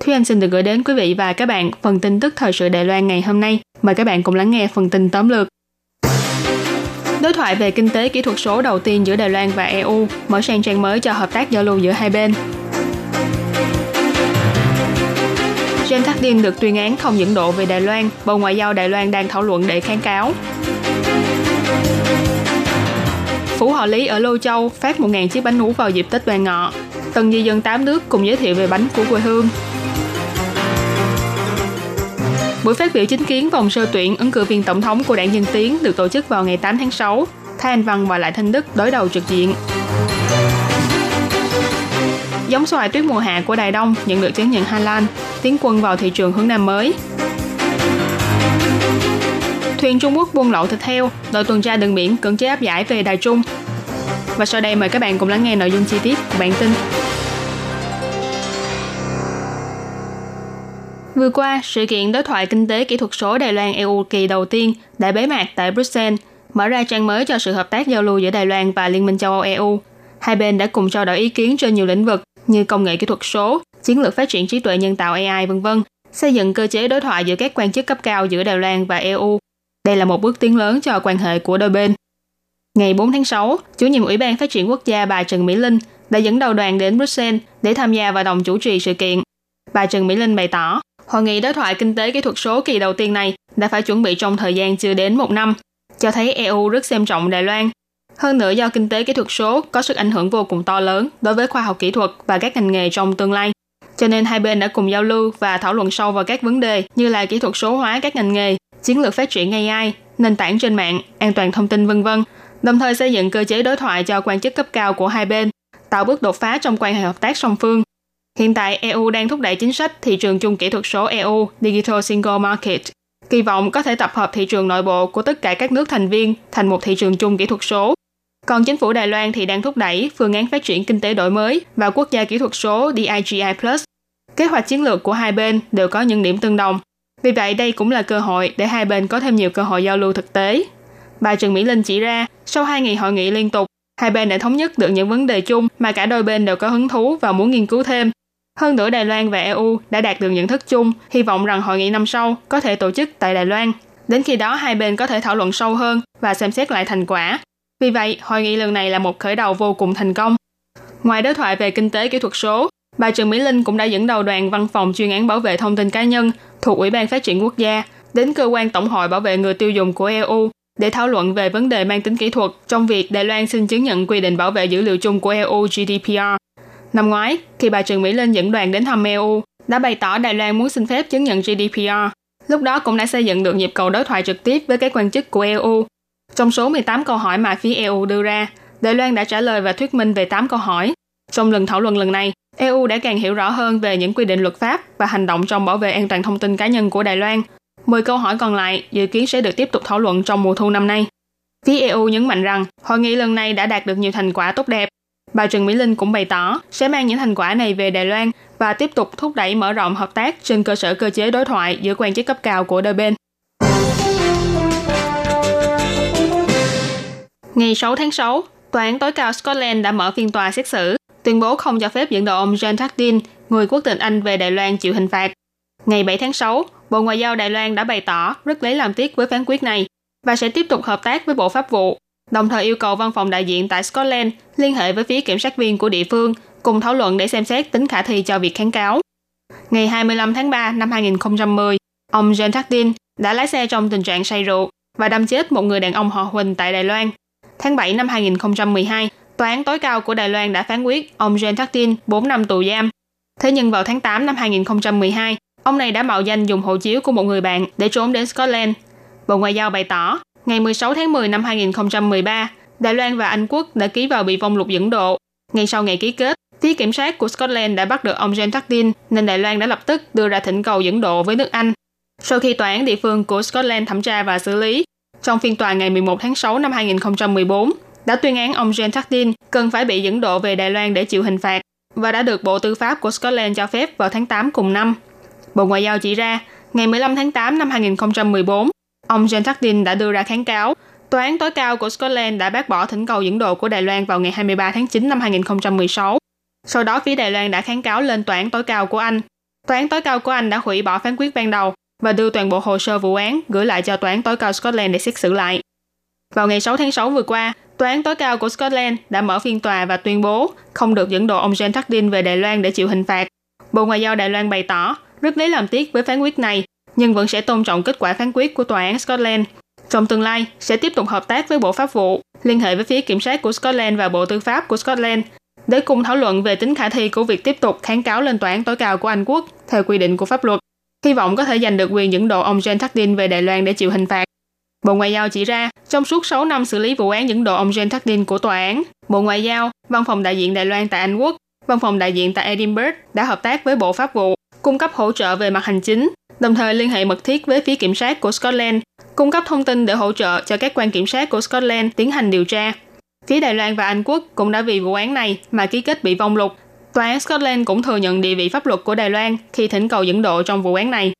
Thúy Anh xin được gửi đến quý vị và các bạn phần tin tức thời sự Đài Loan ngày hôm nay. Mời các bạn cùng lắng nghe phần tin tóm lược. Đối thoại về kinh tế kỹ thuật số đầu tiên giữa Đài Loan và EU mở sang trang mới cho hợp tác giao lưu giữa hai bên. James Thakdin được tuyên án không dẫn độ về Đài Loan, Bộ Ngoại giao Đài Loan đang thảo luận để kháng cáo. Phủ Họ Lý ở Lô Châu phát 1.000 chiếc bánh nú vào dịp Tết Đoan Ngọ. Tần di dân 8 nước cùng giới thiệu về bánh của quê hương. Buổi phát biểu chính kiến vòng sơ tuyển ứng cử viên tổng thống của đảng Dân Tiến được tổ chức vào ngày 8 tháng 6. Thái Anh Văn và Lại Thanh Đức đối đầu trực diện. Giống xoài tuyết mùa hạ của Đài Đông nhận được chứng nhận Hà Lan, tiến quân vào thị trường hướng Nam mới. Thuyền Trung Quốc buôn lậu thịt heo, đội tuần tra đường biển cưỡng chế áp giải về Đài Trung. Và sau đây mời các bạn cùng lắng nghe nội dung chi tiết của bản tin. Vừa qua, sự kiện đối thoại kinh tế kỹ thuật số Đài Loan EU kỳ đầu tiên đã bế mạc tại Bruxelles, mở ra trang mới cho sự hợp tác giao lưu giữa Đài Loan và Liên minh châu Âu EU. Hai bên đã cùng trao đổi ý kiến trên nhiều lĩnh vực như công nghệ kỹ thuật số, chiến lược phát triển trí tuệ nhân tạo AI v.v., xây dựng cơ chế đối thoại giữa các quan chức cấp cao giữa Đài Loan và EU. Đây là một bước tiến lớn cho quan hệ của đôi bên. Ngày 4 tháng 6, chủ nhiệm Ủy ban Phát triển Quốc gia bà Trần Mỹ Linh đã dẫn đầu đoàn đến Bruxelles để tham gia và đồng chủ trì sự kiện. Bà Trần Mỹ Linh bày tỏ, Hội nghị đối thoại kinh tế kỹ thuật số kỳ đầu tiên này đã phải chuẩn bị trong thời gian chưa đến một năm, cho thấy EU rất xem trọng Đài Loan. Hơn nữa do kinh tế kỹ thuật số có sức ảnh hưởng vô cùng to lớn đối với khoa học kỹ thuật và các ngành nghề trong tương lai. Cho nên hai bên đã cùng giao lưu và thảo luận sâu vào các vấn đề như là kỹ thuật số hóa các ngành nghề, chiến lược phát triển AI, nền tảng trên mạng, an toàn thông tin vân vân, đồng thời xây dựng cơ chế đối thoại cho quan chức cấp cao của hai bên, tạo bước đột phá trong quan hệ hợp tác song phương Hiện tại, EU đang thúc đẩy chính sách thị trường chung kỹ thuật số EU Digital Single Market, kỳ vọng có thể tập hợp thị trường nội bộ của tất cả các nước thành viên thành một thị trường chung kỹ thuật số. Còn chính phủ Đài Loan thì đang thúc đẩy phương án phát triển kinh tế đổi mới và quốc gia kỹ thuật số DIGI+. Kế hoạch chiến lược của hai bên đều có những điểm tương đồng. Vì vậy, đây cũng là cơ hội để hai bên có thêm nhiều cơ hội giao lưu thực tế. Bà Trần Mỹ Linh chỉ ra, sau hai ngày hội nghị liên tục, hai bên đã thống nhất được những vấn đề chung mà cả đôi bên đều có hứng thú và muốn nghiên cứu thêm hơn nữa Đài Loan và EU đã đạt được nhận thức chung, hy vọng rằng hội nghị năm sau có thể tổ chức tại Đài Loan. Đến khi đó hai bên có thể thảo luận sâu hơn và xem xét lại thành quả. Vì vậy, hội nghị lần này là một khởi đầu vô cùng thành công. Ngoài đối thoại về kinh tế kỹ thuật số, bà Trần Mỹ Linh cũng đã dẫn đầu đoàn văn phòng chuyên án bảo vệ thông tin cá nhân thuộc Ủy ban Phát triển Quốc gia đến cơ quan Tổng hội bảo vệ người tiêu dùng của EU để thảo luận về vấn đề mang tính kỹ thuật trong việc Đài Loan xin chứng nhận quy định bảo vệ dữ liệu chung của EU GDPR Năm ngoái, khi bà Trần Mỹ Linh dẫn đoàn đến thăm EU, đã bày tỏ Đài Loan muốn xin phép chứng nhận GDPR. Lúc đó cũng đã xây dựng được nhịp cầu đối thoại trực tiếp với các quan chức của EU. Trong số 18 câu hỏi mà phía EU đưa ra, Đài Loan đã trả lời và thuyết minh về 8 câu hỏi. Trong lần thảo luận lần này, EU đã càng hiểu rõ hơn về những quy định luật pháp và hành động trong bảo vệ an toàn thông tin cá nhân của Đài Loan. 10 câu hỏi còn lại dự kiến sẽ được tiếp tục thảo luận trong mùa thu năm nay. Phía EU nhấn mạnh rằng hội nghị lần này đã đạt được nhiều thành quả tốt đẹp Bà Trần Mỹ Linh cũng bày tỏ sẽ mang những thành quả này về Đài Loan và tiếp tục thúc đẩy mở rộng hợp tác trên cơ sở cơ chế đối thoại giữa quan chức cấp cao của đôi bên. Ngày 6 tháng 6, Tòa án tối cao Scotland đã mở phiên tòa xét xử, tuyên bố không cho phép dẫn độ ông John Tardin, người quốc tịch Anh về Đài Loan chịu hình phạt. Ngày 7 tháng 6, Bộ Ngoại giao Đài Loan đã bày tỏ rất lấy làm tiếc với phán quyết này và sẽ tiếp tục hợp tác với Bộ Pháp vụ đồng thời yêu cầu văn phòng đại diện tại Scotland liên hệ với phía kiểm sát viên của địa phương cùng thảo luận để xem xét tính khả thi cho việc kháng cáo. Ngày 25 tháng 3 năm 2010, ông Jean Tardin đã lái xe trong tình trạng say rượu và đâm chết một người đàn ông họ Huỳnh tại Đài Loan. Tháng 7 năm 2012, Tòa án tối cao của Đài Loan đã phán quyết ông Jean Tardin 4 năm tù giam. Thế nhưng vào tháng 8 năm 2012, ông này đã mạo danh dùng hộ chiếu của một người bạn để trốn đến Scotland. Bộ Ngoại giao bày tỏ, ngày 16 tháng 10 năm 2013, Đài Loan và Anh Quốc đã ký vào bị vong lục dẫn độ. Ngay sau ngày ký kết, phía kiểm sát của Scotland đã bắt được ông James Tardin, nên Đài Loan đã lập tức đưa ra thỉnh cầu dẫn độ với nước Anh. Sau khi tòa án địa phương của Scotland thẩm tra và xử lý, trong phiên tòa ngày 11 tháng 6 năm 2014, đã tuyên án ông James Tardin cần phải bị dẫn độ về Đài Loan để chịu hình phạt và đã được Bộ Tư pháp của Scotland cho phép vào tháng 8 cùng năm. Bộ Ngoại giao chỉ ra, ngày 15 tháng 8 năm 2014, ông Jean Tardin đã đưa ra kháng cáo. Tòa án tối cao của Scotland đã bác bỏ thỉnh cầu dẫn độ của Đài Loan vào ngày 23 tháng 9 năm 2016. Sau đó, phía Đài Loan đã kháng cáo lên Tòa án tối cao của Anh. Tòa án tối cao của Anh đã hủy bỏ phán quyết ban đầu và đưa toàn bộ hồ sơ vụ án gửi lại cho Tòa án tối cao Scotland để xét xử lại. Vào ngày 6 tháng 6 vừa qua, Tòa án tối cao của Scotland đã mở phiên tòa và tuyên bố không được dẫn độ ông Jean Tardin về Đài Loan để chịu hình phạt. Bộ Ngoại giao Đài Loan bày tỏ rất lấy làm tiếc với phán quyết này, nhưng vẫn sẽ tôn trọng kết quả phán quyết của Tòa án Scotland. Trong tương lai, sẽ tiếp tục hợp tác với Bộ Pháp vụ, liên hệ với phía kiểm sát của Scotland và Bộ Tư pháp của Scotland để cùng thảo luận về tính khả thi của việc tiếp tục kháng cáo lên Tòa án tối cao của Anh Quốc theo quy định của pháp luật. Hy vọng có thể giành được quyền dẫn độ ông Jane Tardin về Đài Loan để chịu hình phạt. Bộ Ngoại giao chỉ ra, trong suốt 6 năm xử lý vụ án dẫn độ ông Jane Tardin của tòa án, Bộ Ngoại giao, Văn phòng đại diện Đài Loan tại Anh Quốc, Văn phòng đại diện tại Edinburgh đã hợp tác với Bộ Pháp vụ, cung cấp hỗ trợ về mặt hành chính, đồng thời liên hệ mật thiết với phía kiểm sát của Scotland, cung cấp thông tin để hỗ trợ cho các quan kiểm sát của Scotland tiến hành điều tra. Phía Đài Loan và Anh Quốc cũng đã vì vụ án này mà ký kết bị vong lục. Tòa án Scotland cũng thừa nhận địa vị pháp luật của Đài Loan khi thỉnh cầu dẫn độ trong vụ án này.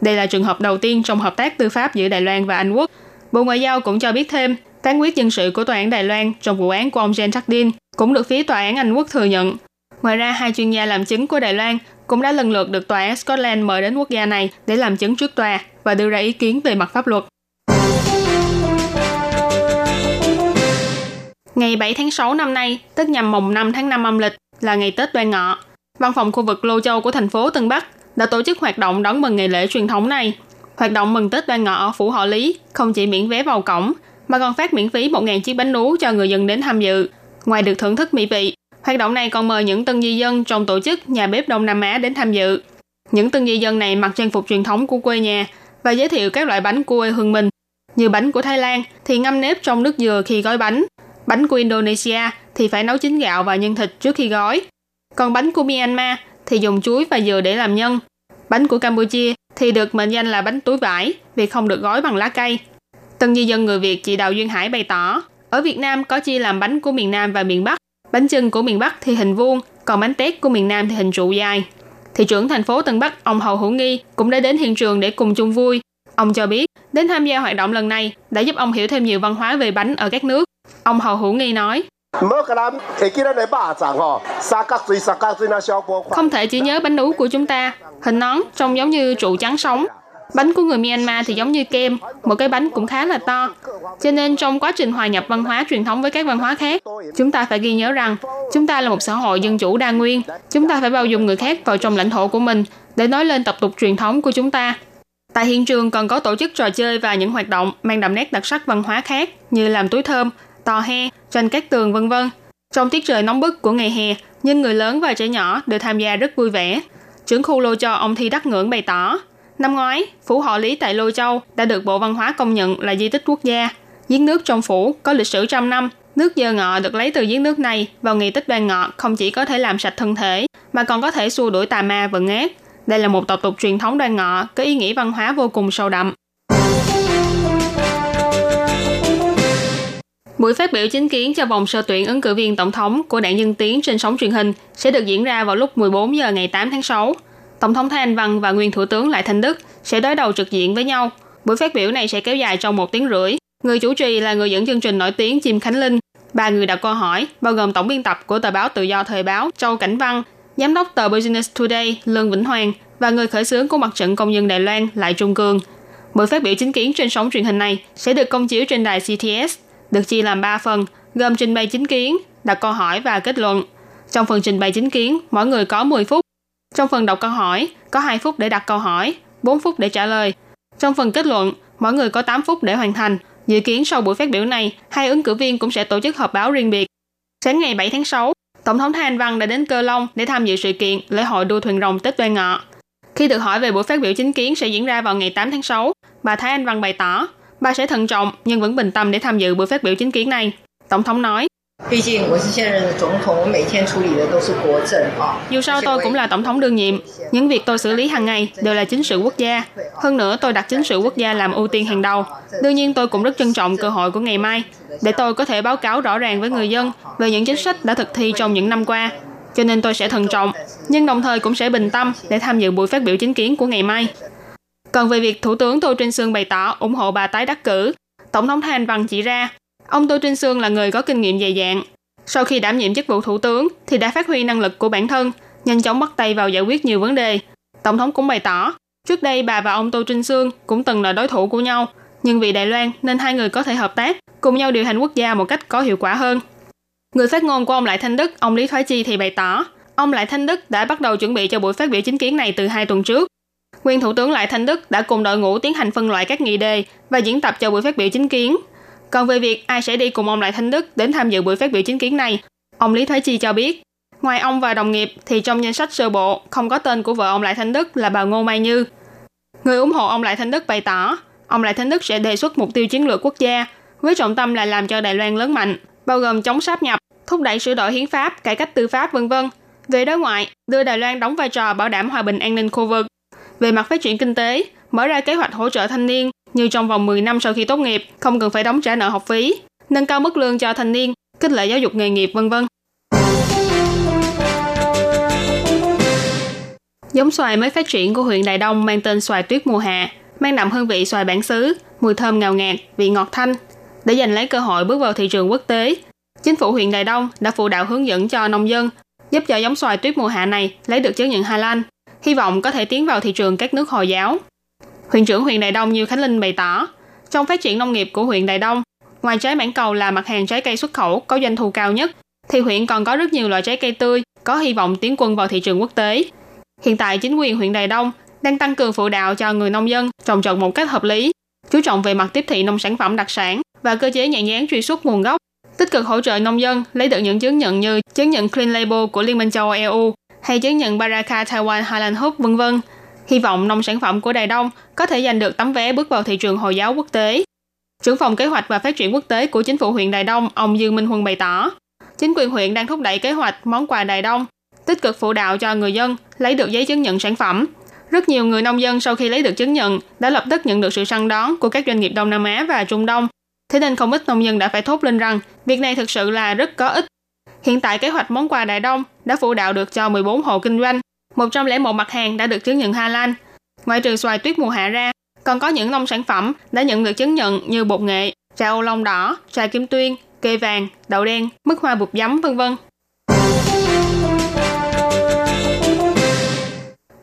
Đây là trường hợp đầu tiên trong hợp tác tư pháp giữa Đài Loan và Anh Quốc. Bộ Ngoại giao cũng cho biết thêm, phán quyết dân sự của Tòa án Đài Loan trong vụ án của ông Jean Tardin cũng được phía Tòa án Anh Quốc thừa nhận. Ngoài ra, hai chuyên gia làm chứng của Đài Loan cũng đã lần lượt được Tòa án Scotland mời đến quốc gia này để làm chứng trước tòa và đưa ra ý kiến về mặt pháp luật. Ngày 7 tháng 6 năm nay, tức nhằm mùng 5 tháng 5 âm lịch, là ngày Tết Đoan Ngọ. Văn phòng khu vực Lô Châu của thành phố Tân Bắc đã tổ chức hoạt động đón mừng ngày lễ truyền thống này. Hoạt động mừng Tết Đoan Ngọ ở Phủ Họ Lý không chỉ miễn vé vào cổng, mà còn phát miễn phí 1.000 chiếc bánh nú cho người dân đến tham dự. Ngoài được thưởng thức mỹ vị, hoạt động này còn mời những tân di dân trong tổ chức nhà bếp Đông Nam Á đến tham dự. Những tân di dân này mặc trang phục truyền thống của quê nhà và giới thiệu các loại bánh của quê hương mình. Như bánh của Thái Lan thì ngâm nếp trong nước dừa khi gói bánh, bánh của Indonesia thì phải nấu chín gạo và nhân thịt trước khi gói. Còn bánh của Myanmar thì dùng chuối và dừa để làm nhân. Bánh của Campuchia thì được mệnh danh là bánh túi vải vì không được gói bằng lá cây. Tân di dân người Việt chị Đào Duyên Hải bày tỏ, ở Việt Nam có chia làm bánh của miền Nam và miền Bắc. Bánh chưng của miền Bắc thì hình vuông, còn bánh tét của miền Nam thì hình trụ dài. Thị trưởng thành phố Tân Bắc, ông Hầu Hữu Nghi cũng đã đến hiện trường để cùng chung vui. Ông cho biết, đến tham gia hoạt động lần này đã giúp ông hiểu thêm nhiều văn hóa về bánh ở các nước. Ông Hầu Hữu Nghi nói, không thể chỉ nhớ bánh nú của chúng ta, hình nón trông giống như trụ trắng sống. Bánh của người Myanmar thì giống như kem, một cái bánh cũng khá là to. Cho nên trong quá trình hòa nhập văn hóa truyền thống với các văn hóa khác, chúng ta phải ghi nhớ rằng chúng ta là một xã hội dân chủ đa nguyên. Chúng ta phải bao dung người khác vào trong lãnh thổ của mình để nói lên tập tục truyền thống của chúng ta. Tại hiện trường còn có tổ chức trò chơi và những hoạt động mang đậm nét đặc sắc văn hóa khác như làm túi thơm, tò he, tranh các tường vân vân. Trong tiết trời nóng bức của ngày hè, nhưng người lớn và trẻ nhỏ đều tham gia rất vui vẻ. Trưởng khu Lô Cho ông Thi Đắc Ngưỡng bày tỏ, năm ngoái, phủ họ Lý tại Lô Châu đã được Bộ Văn hóa công nhận là di tích quốc gia. Giếng nước trong phủ có lịch sử trăm năm, nước dơ ngọ được lấy từ giếng nước này vào ngày tích Đoan Ngọ không chỉ có thể làm sạch thân thể, mà còn có thể xua đuổi tà ma vận ác. Đây là một tập tục truyền thống Đoan Ngọ có ý nghĩa văn hóa vô cùng sâu đậm. Buổi phát biểu chính kiến cho vòng sơ tuyển ứng cử viên tổng thống của đảng Dân Tiến trên sóng truyền hình sẽ được diễn ra vào lúc 14 giờ ngày 8 tháng 6. Tổng thống Thái Anh Văn và nguyên thủ tướng Lại Thanh Đức sẽ đối đầu trực diện với nhau. Buổi phát biểu này sẽ kéo dài trong một tiếng rưỡi. Người chủ trì là người dẫn chương trình nổi tiếng Chim Khánh Linh. Ba người đặt câu hỏi, bao gồm tổng biên tập của tờ báo Tự do Thời báo Châu Cảnh Văn, giám đốc tờ Business Today Lương Vĩnh Hoàng và người khởi xướng của mặt trận công nhân Đài Loan Lại Trung Cương. Buổi phát biểu chính kiến trên sóng truyền hình này sẽ được công chiếu trên đài CTS được chia làm 3 phần, gồm trình bày chính kiến, đặt câu hỏi và kết luận. Trong phần trình bày chính kiến, mỗi người có 10 phút. Trong phần đọc câu hỏi, có 2 phút để đặt câu hỏi, 4 phút để trả lời. Trong phần kết luận, mỗi người có 8 phút để hoàn thành. Dự kiến sau buổi phát biểu này, hai ứng cử viên cũng sẽ tổ chức họp báo riêng biệt. Sáng ngày 7 tháng 6, Tổng thống Thái Anh Văn đã đến Cơ Long để tham dự sự kiện lễ hội đua thuyền rồng Tết Đoan Ngọ. Khi được hỏi về buổi phát biểu chính kiến sẽ diễn ra vào ngày 8 tháng 6, bà Thái Anh Văn bày tỏ, bà sẽ thận trọng nhưng vẫn bình tâm để tham dự buổi phát biểu chính kiến này. Tổng thống nói, dù sao tôi cũng là tổng thống đương nhiệm, những việc tôi xử lý hàng ngày đều là chính sự quốc gia. Hơn nữa tôi đặt chính sự quốc gia làm ưu tiên hàng đầu. Đương nhiên tôi cũng rất trân trọng cơ hội của ngày mai để tôi có thể báo cáo rõ ràng với người dân về những chính sách đã thực thi trong những năm qua. Cho nên tôi sẽ thận trọng, nhưng đồng thời cũng sẽ bình tâm để tham dự buổi phát biểu chính kiến của ngày mai. Còn về việc Thủ tướng Tô Trinh Sương bày tỏ ủng hộ bà tái đắc cử, Tổng thống Thanh Văn chỉ ra, ông Tô Trinh Sương là người có kinh nghiệm dày dạn. Sau khi đảm nhiệm chức vụ thủ tướng thì đã phát huy năng lực của bản thân, nhanh chóng bắt tay vào giải quyết nhiều vấn đề. Tổng thống cũng bày tỏ, trước đây bà và ông Tô Trinh Sương cũng từng là đối thủ của nhau, nhưng vì Đài Loan nên hai người có thể hợp tác, cùng nhau điều hành quốc gia một cách có hiệu quả hơn. Người phát ngôn của ông Lại Thanh Đức, ông Lý Thoái Chi thì bày tỏ, ông Lại Thanh Đức đã bắt đầu chuẩn bị cho buổi phát biểu chính kiến này từ hai tuần trước. Nguyên Thủ tướng Lại Thanh Đức đã cùng đội ngũ tiến hành phân loại các nghị đề và diễn tập cho buổi phát biểu chính kiến. Còn về việc ai sẽ đi cùng ông Lại Thanh Đức đến tham dự buổi phát biểu chính kiến này, ông Lý Thái Chi cho biết, ngoài ông và đồng nghiệp thì trong danh sách sơ bộ không có tên của vợ ông Lại Thanh Đức là bà Ngô Mai Như. Người ủng hộ ông Lại Thanh Đức bày tỏ, ông Lại Thanh Đức sẽ đề xuất mục tiêu chiến lược quốc gia với trọng tâm là làm cho Đài Loan lớn mạnh, bao gồm chống sáp nhập, thúc đẩy sửa đổi hiến pháp, cải cách tư pháp vân vân. Về đối ngoại, đưa Đài Loan đóng vai trò bảo đảm hòa bình an ninh khu vực. Về mặt phát triển kinh tế, mở ra kế hoạch hỗ trợ thanh niên như trong vòng 10 năm sau khi tốt nghiệp, không cần phải đóng trả nợ học phí, nâng cao mức lương cho thanh niên, kích lệ giáo dục nghề nghiệp vân vân. Giống xoài mới phát triển của huyện Đài Đông mang tên xoài tuyết mùa hạ, mang đậm hương vị xoài bản xứ, mùi thơm ngào ngạt, vị ngọt thanh. Để giành lấy cơ hội bước vào thị trường quốc tế, chính phủ huyện Đài Đông đã phụ đạo hướng dẫn cho nông dân, giúp cho giống xoài tuyết mùa hạ này lấy được chứng nhận Hà Lan, hy vọng có thể tiến vào thị trường các nước Hồi giáo. Huyện trưởng huyện Đài Đông Như Khánh Linh bày tỏ, trong phát triển nông nghiệp của huyện Đài Đông, ngoài trái mảng cầu là mặt hàng trái cây xuất khẩu có doanh thu cao nhất, thì huyện còn có rất nhiều loại trái cây tươi có hy vọng tiến quân vào thị trường quốc tế. Hiện tại chính quyền huyện Đài Đông đang tăng cường phụ đạo cho người nông dân trồng trọt một cách hợp lý, chú trọng về mặt tiếp thị nông sản phẩm đặc sản và cơ chế nhãn dán truy xuất nguồn gốc, tích cực hỗ trợ nông dân lấy được những chứng nhận như chứng nhận Clean Label của Liên minh châu Âu EU hay chứng nhận Baraka Taiwan Highland Hub vân vân. Hy vọng nông sản phẩm của Đài Đông có thể giành được tấm vé bước vào thị trường Hồi giáo quốc tế. Trưởng phòng kế hoạch và phát triển quốc tế của chính phủ huyện Đài Đông, ông Dương Minh Huân bày tỏ, chính quyền huyện đang thúc đẩy kế hoạch món quà Đài Đông, tích cực phụ đạo cho người dân lấy được giấy chứng nhận sản phẩm. Rất nhiều người nông dân sau khi lấy được chứng nhận đã lập tức nhận được sự săn đón của các doanh nghiệp Đông Nam Á và Trung Đông. Thế nên không ít nông dân đã phải thốt lên rằng việc này thực sự là rất có ích. Hiện tại kế hoạch món quà Đại Đông đã phụ đạo được cho 14 hộ kinh doanh 101 mặt hàng đã được chứng nhận Hà Lan. ngoại trừ xoài tuyết mùa hạ ra, còn có những nông sản phẩm đã nhận được chứng nhận như bột nghệ, trà ô long đỏ, trà kim tuyên, kê vàng, đậu đen, mức hoa bột giấm vân vân.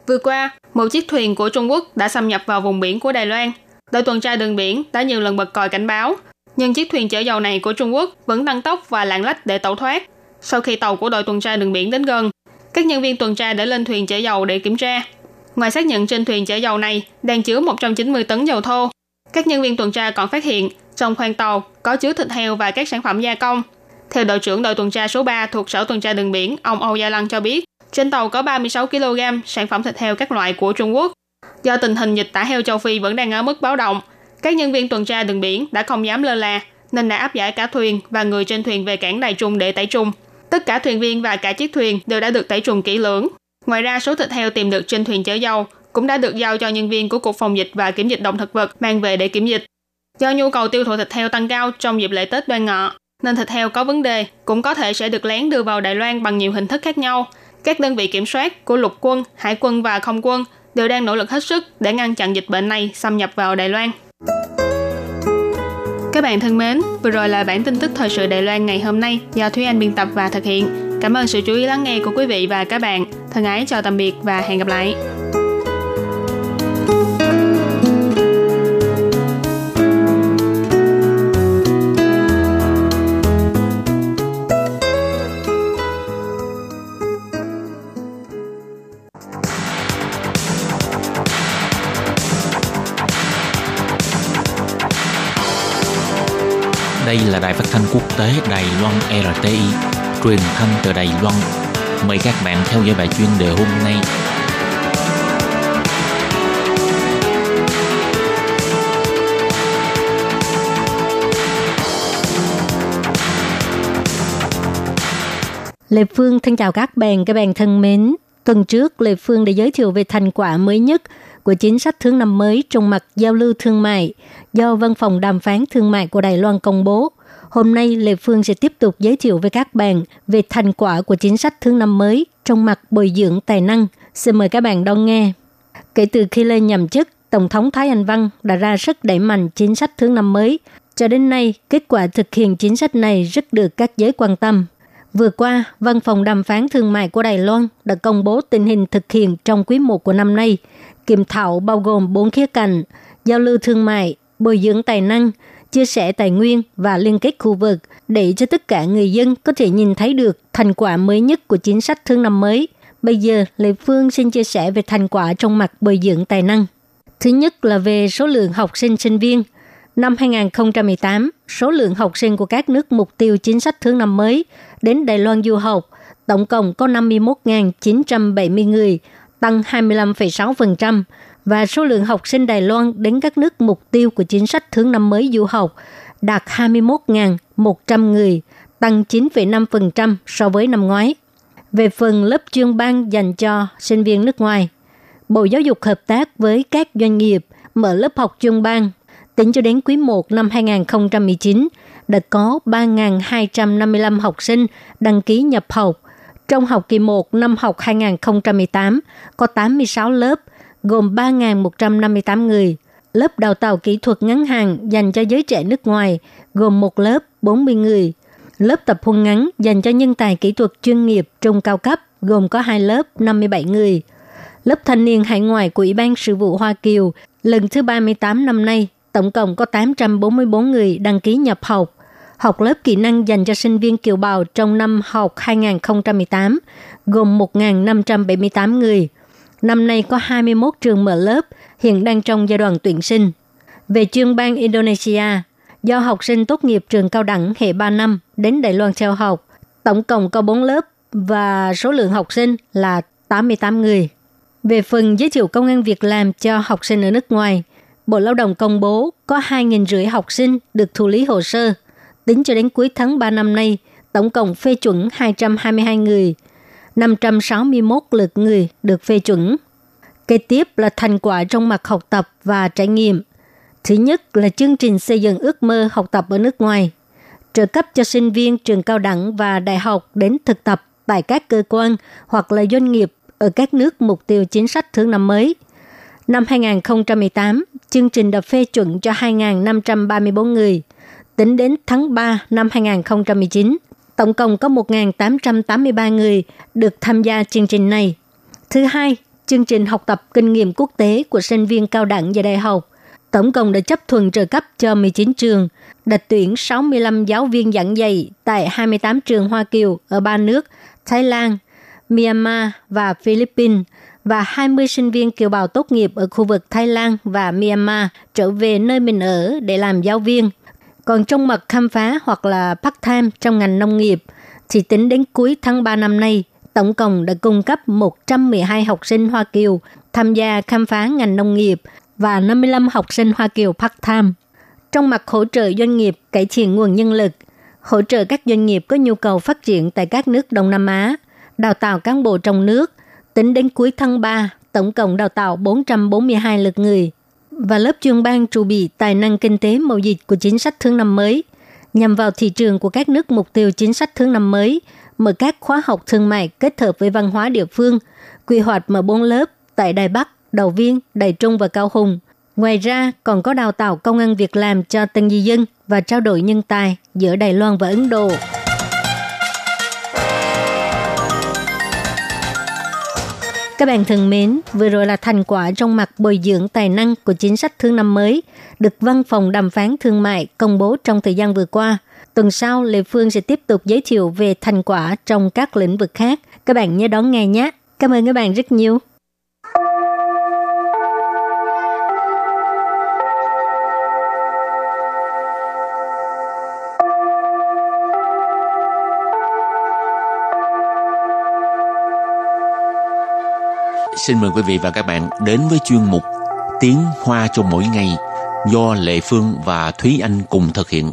Vừa qua, một chiếc thuyền của Trung Quốc đã xâm nhập vào vùng biển của Đài Loan. Đội tuần tra đường biển đã nhiều lần bật còi cảnh báo, nhưng chiếc thuyền chở dầu này của Trung Quốc vẫn tăng tốc và lạng lách để tẩu thoát. Sau khi tàu của đội tuần tra đường biển đến gần, các nhân viên tuần tra đã lên thuyền chở dầu để kiểm tra. Ngoài xác nhận trên thuyền chở dầu này đang chứa 190 tấn dầu thô, các nhân viên tuần tra còn phát hiện trong khoang tàu có chứa thịt heo và các sản phẩm gia công. Theo đội trưởng đội tuần tra số 3 thuộc Sở tuần tra đường biển, ông Âu Gia Lăng cho biết, trên tàu có 36 kg sản phẩm thịt heo các loại của Trung Quốc. Do tình hình dịch tả heo châu Phi vẫn đang ở mức báo động, các nhân viên tuần tra đường biển đã không dám lơ là nên đã áp giải cả thuyền và người trên thuyền về cảng Đài Trung để tẩy trùng. Tất cả thuyền viên và cả chiếc thuyền đều đã được tẩy trùng kỹ lưỡng. Ngoài ra, số thịt heo tìm được trên thuyền chở dầu cũng đã được giao cho nhân viên của Cục Phòng dịch và Kiểm dịch động thực vật mang về để kiểm dịch. Do nhu cầu tiêu thụ thịt heo tăng cao trong dịp lễ Tết đoan ngọ, nên thịt heo có vấn đề cũng có thể sẽ được lén đưa vào Đài Loan bằng nhiều hình thức khác nhau. Các đơn vị kiểm soát của lục quân, hải quân và không quân đều đang nỗ lực hết sức để ngăn chặn dịch bệnh này xâm nhập vào Đài Loan. Các bạn thân mến, vừa rồi là bản tin tức thời sự Đài Loan ngày hôm nay do Thúy Anh biên tập và thực hiện. Cảm ơn sự chú ý lắng nghe của quý vị và các bạn. Thân ái chào tạm biệt và hẹn gặp lại. Đây là đài phát thanh quốc tế Đài Loan RTI, truyền thanh từ Đài Loan. Mời các bạn theo dõi bài chuyên đề hôm nay. Lê Phương thân chào các bạn, các bạn thân mến. Tuần trước, Lê Phương đã giới thiệu về thành quả mới nhất của chính sách thương năm mới trong mặt giao lưu thương mại do Văn phòng Đàm phán Thương mại của Đài Loan công bố. Hôm nay, Lê Phương sẽ tiếp tục giới thiệu với các bạn về thành quả của chính sách thương năm mới trong mặt bồi dưỡng tài năng. Xin mời các bạn đón nghe. Kể từ khi lên nhậm chức, Tổng thống Thái Anh Văn đã ra sức đẩy mạnh chính sách thương năm mới. Cho đến nay, kết quả thực hiện chính sách này rất được các giới quan tâm. Vừa qua, Văn phòng đàm phán thương mại của Đài Loan đã công bố tình hình thực hiện trong quý 1 của năm nay. Kiểm thảo bao gồm 4 khía cạnh, giao lưu thương mại, bồi dưỡng tài năng, chia sẻ tài nguyên và liên kết khu vực để cho tất cả người dân có thể nhìn thấy được thành quả mới nhất của chính sách thương năm mới. Bây giờ, Lê Phương xin chia sẻ về thành quả trong mặt bồi dưỡng tài năng. Thứ nhất là về số lượng học sinh sinh viên. Năm 2018, số lượng học sinh của các nước mục tiêu chính sách thương năm mới đến Đài Loan du học tổng cộng có 51.970 người, tăng 25,6%, và số lượng học sinh Đài Loan đến các nước mục tiêu của chính sách thứ năm mới du học đạt 21.100 người, tăng 9,5% so với năm ngoái. Về phần lớp chuyên ban dành cho sinh viên nước ngoài, Bộ Giáo dục hợp tác với các doanh nghiệp mở lớp học chuyên ban tính cho đến quý 1 năm 2019 đã có 3.255 học sinh đăng ký nhập học. Trong học kỳ 1 năm học 2018 có 86 lớp, gồm 3.158 người. Lớp đào tạo kỹ thuật ngắn hạn dành cho giới trẻ nước ngoài, gồm một lớp 40 người. Lớp tập huấn ngắn dành cho nhân tài kỹ thuật chuyên nghiệp trung cao cấp, gồm có hai lớp 57 người. Lớp thanh niên hải ngoại của Ủy ban Sự vụ Hoa Kiều, lần thứ 38 năm nay, tổng cộng có 844 người đăng ký nhập học. Học lớp kỹ năng dành cho sinh viên kiều bào trong năm học 2018 gồm 1.578 người – Năm nay có 21 trường mở lớp, hiện đang trong giai đoạn tuyển sinh. Về chuyên bang Indonesia, do học sinh tốt nghiệp trường cao đẳng hệ 3 năm đến Đài Loan theo học, tổng cộng có 4 lớp và số lượng học sinh là 88 người. Về phần giới thiệu công an việc làm cho học sinh ở nước ngoài, Bộ Lao động công bố có 2.500 học sinh được thụ lý hồ sơ. Tính cho đến cuối tháng 3 năm nay, tổng cộng phê chuẩn 222 người – 561 lượt người được phê chuẩn. Kế tiếp là thành quả trong mặt học tập và trải nghiệm. Thứ nhất là chương trình xây dựng ước mơ học tập ở nước ngoài, trợ cấp cho sinh viên trường cao đẳng và đại học đến thực tập tại các cơ quan hoặc là doanh nghiệp ở các nước mục tiêu chính sách thứ năm mới. Năm 2018, chương trình đã phê chuẩn cho 2.534 người. Tính đến tháng 3 năm 2019, Tổng cộng có 1.883 người được tham gia chương trình này. Thứ hai, chương trình học tập kinh nghiệm quốc tế của sinh viên cao đẳng và đại học. Tổng cộng đã chấp thuận trợ cấp cho 19 trường, đặt tuyển 65 giáo viên giảng dạy tại 28 trường Hoa Kiều ở ba nước Thái Lan, Myanmar và Philippines và 20 sinh viên kiều bào tốt nghiệp ở khu vực Thái Lan và Myanmar trở về nơi mình ở để làm giáo viên – còn trong mặt khám phá hoặc là part-time trong ngành nông nghiệp, thì tính đến cuối tháng 3 năm nay, tổng cộng đã cung cấp 112 học sinh Hoa Kiều tham gia khám phá ngành nông nghiệp và 55 học sinh Hoa Kiều part-time. Trong mặt hỗ trợ doanh nghiệp cải thiện nguồn nhân lực, hỗ trợ các doanh nghiệp có nhu cầu phát triển tại các nước Đông Nam Á, đào tạo cán bộ trong nước, tính đến cuối tháng 3, tổng cộng đào tạo 442 lượt người – và lớp chuyên ban trụ bị tài năng kinh tế mậu dịch của chính sách thương năm mới, nhằm vào thị trường của các nước mục tiêu chính sách thương năm mới, mở các khóa học thương mại kết hợp với văn hóa địa phương, quy hoạch mở 4 lớp tại Đài Bắc, Đầu Viên, Đài Trung và Cao Hùng. Ngoài ra, còn có đào tạo công ăn việc làm cho tân di dân và trao đổi nhân tài giữa Đài Loan và Ấn Độ. Các bạn thân mến, vừa rồi là thành quả trong mặt bồi dưỡng tài năng của chính sách thương năm mới, được Văn phòng Đàm phán Thương mại công bố trong thời gian vừa qua. Tuần sau, Lê Phương sẽ tiếp tục giới thiệu về thành quả trong các lĩnh vực khác. Các bạn nhớ đón nghe nhé. Cảm ơn các bạn rất nhiều. Xin mời quý vị và các bạn đến với chuyên mục Tiếng Hoa cho mỗi ngày do Lệ Phương và Thúy Anh cùng thực hiện.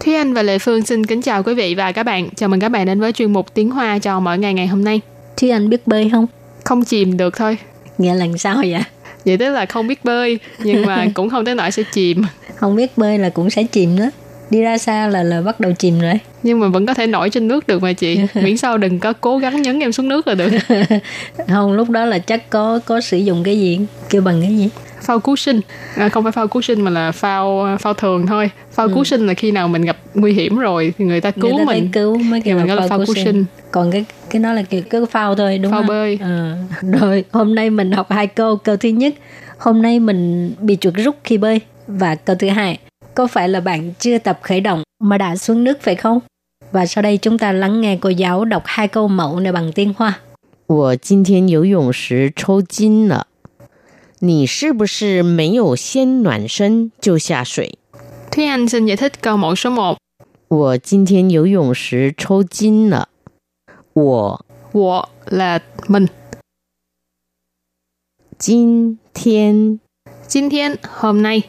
Thúy Anh và Lệ Phương xin kính chào quý vị và các bạn. Chào mừng các bạn đến với chuyên mục Tiếng Hoa cho mỗi ngày ngày hôm nay. Thúy Anh biết bơi không? Không chìm được thôi. Nghĩa là sao vậy? Vậy tức là không biết bơi, nhưng mà cũng không tới nỗi sẽ chìm. Không biết bơi là cũng sẽ chìm đó. Đi ra xa là là bắt đầu chìm rồi. Nhưng mà vẫn có thể nổi trên nước được mà chị. Miễn sao đừng có cố gắng nhấn em xuống nước là được. không, lúc đó là chắc có có sử dụng cái gì? Kêu bằng cái gì? phao cứu sinh à, không phải phao cứu sinh mà là phao phao thường thôi phao ừ. cứu sinh là khi nào mình gặp nguy hiểm rồi thì người ta cứu người ta mình cứu mới kêu mình gọi là phao cứu sinh. sinh còn cái cái đó là kiểu cái phao thôi đúng phao không bơi à, rồi hôm nay mình học hai câu câu thứ nhất hôm nay mình bị chuột rút khi bơi và câu thứ hai có phải là bạn chưa tập khởi động mà đã xuống nước phải không và sau đây chúng ta lắng nghe cô giáo đọc hai câu mẫu này bằng tiếng Hoa. 我今天游泳时抽筋了。 你是不是没有先暖身就下水？Thúy Anh xin giải thích câu mẫu số 1. 我今天游泳时抽筋了。我我 là mình. 今天今天 hôm nay.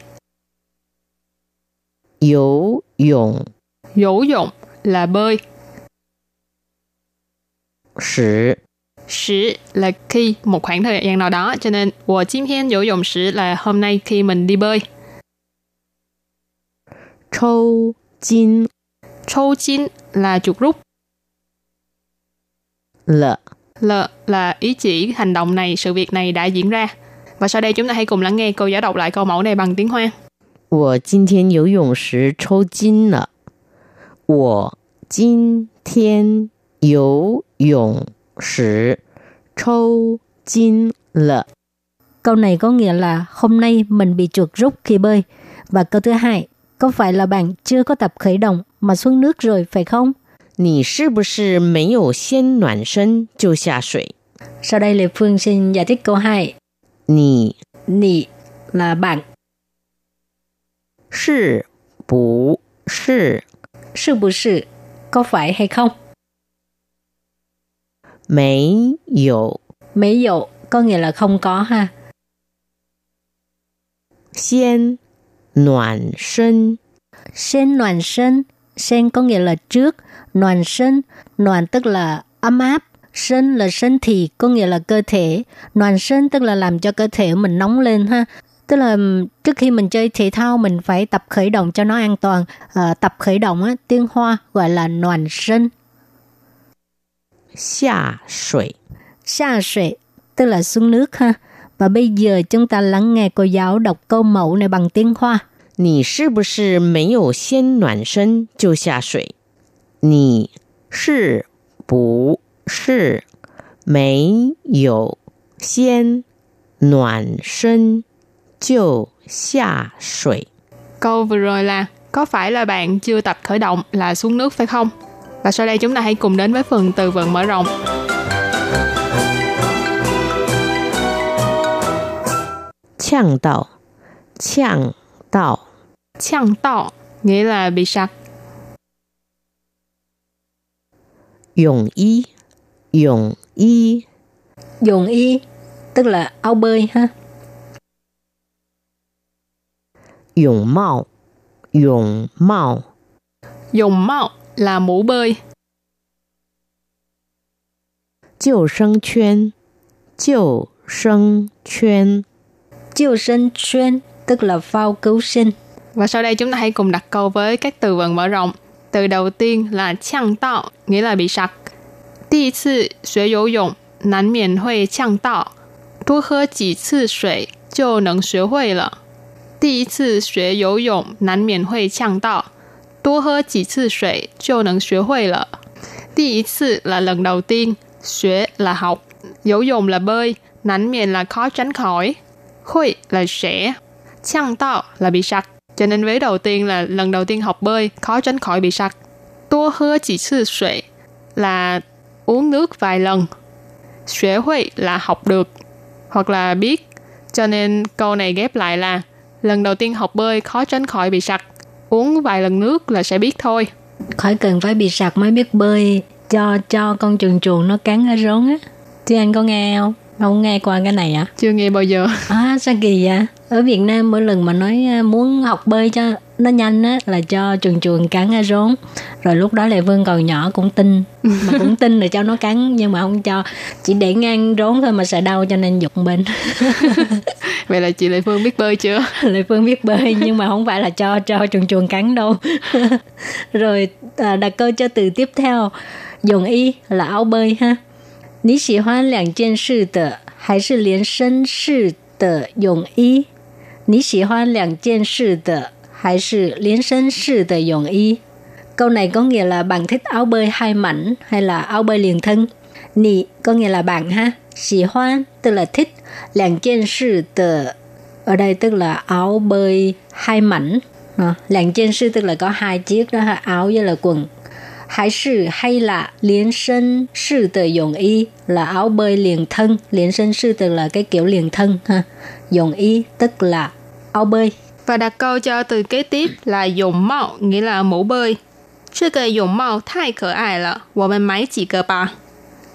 游泳游泳 là bơi. 时 Sử là khi một khoảng thời gian nào đó, cho nên 我今天游泳时 là hôm nay khi mình đi bơi. Trâu chín Trâu chín là chuột rút. L L là ý chỉ hành động này, sự việc này đã diễn ra. Và sau đây chúng ta hãy cùng lắng nghe cô giáo đọc lại câu mẫu này bằng tiếng Hoa. 我今天游泳时抽筋了。我今天游泳 时抽筋了. Câu này có nghĩa là hôm nay mình bị chuột rút khi bơi. Và câu thứ hai, có phải là bạn chưa có tập khởi động mà xuống nước rồi phải không? 你是不是没有先暖身就下水? Sau đây Lê Phương xin giải thích câu 2. 你 Nì là bạn. 是不是是不是 có phải hay không? Mấy dụ. Mấy dụ có nghĩa là không có ha. Xiên, noạn sinh. Sen noạn sinh, sen có nghĩa là trước, noạn sinh, noạn tức là ấm áp, sinh là sinh thì có nghĩa là cơ thể, noạn sinh tức là làm cho cơ thể mình nóng lên ha. Tức là trước khi mình chơi thể thao mình phải tập khởi động cho nó an toàn, à, tập khởi động á, tiếng Hoa gọi là noạn sinh. 下水 Xa sệ, tức là xuống nước ha. Và bây giờ chúng ta lắng nghe cô giáo đọc câu mẫu này bằng tiếng Hoa. 你是不是没有先暖身就下水？你是不是没有先暖身就下水？ Câu vừa rồi là có phải là bạn chưa tập khởi động là xuống nước phải không? Và sau đây chúng ta hãy cùng đến với phần từ vựng mở rộng. Chàng đạo Chàng đạo Chàng đạo nghĩa là bị sặc. Dùng y. Dùng y. Dùng y tức là áo bơi ha. Dùng mạo. Dùng mạo. Dùng mạo là mũ bơi. Chiều sinh chuyên Chiều sinh chuyên Chiều sinh chuyên tức là phao cứu sinh. Và sau đây chúng ta hãy cùng đặt câu với các từ vựng mở rộng. Từ đầu tiên là chăng tạo, nghĩa là bị sặc. Đi sư xuế yếu dụng, nán miền huê chăng tạo. Đua hơ chỉ sư xuế, chô nâng xuế huê lợ. Đi sư xuế yếu dụng, nán miền huê chăng tạo. 多喝几次水就能学会了。第一次 là lần đầu tiên, 学 là học, 游泳 là bơi, nắn miền là khó tránh khỏi, Hui là sẽ, chăng tạo là bị sặc. Cho nên vế đầu tiên là lần đầu tiên học bơi, khó tránh khỏi bị sặc. Tua hơ chỉ sư suy là uống nước vài lần. Xuế hui là học được hoặc là biết. Cho nên câu này ghép lại là lần đầu tiên học bơi khó tránh khỏi bị sặc. uống vài lần nước là sẽ biết thôi. Khỏi cần phải bị sặc mới biết bơi, cho cho con chuồn chuồn nó cắn ở rốn á. Thì anh có nghe không? Không nghe qua cái này à? Chưa nghe bao giờ. À sao kỳ vậy? Ở Việt Nam mỗi lần mà nói à, muốn học bơi cho nó nhanh á là cho chuồn chuồn cắn ở rốn. Rồi lúc đó Lệ Vương còn nhỏ cũng tin mà cũng tin là cho nó cắn nhưng mà không cho chỉ để ngang rốn thôi mà sợ đau cho nên dục bên. Vậy là chị Lệ Phương biết bơi chưa? Lệ Phương biết bơi nhưng mà không phải là cho cho chuồn chuồn cắn đâu. Rồi à, đặt câu cho từ tiếp theo. Dùng y là áo bơi ha. 你喜欢两件事的，还是连身式的泳衣？你喜欢两件事的， 还是连身式的泳衣？Câu này có nghĩa là bạn thích áo bơi hai mảnh hay là áo bơi liền thân. Nì có nghĩa là bạn ha. Xì hoan tức là thích. Làng trên sư tờ ở đây tức là áo bơi hai mảnh. À, làng trên sư tức là có hai chiếc đó ha, áo với là quần. Hay sư hay là liên sân sư tờ dùng y là áo bơi liền thân. Liên sân sư tức là cái kiểu liền thân ha. Dùng y tức là áo bơi Và đặt câu cho từ kế tiếp là dùng mạo, nghĩa là mũ bơi. 这个泳帽太可爱了，我们买几个吧。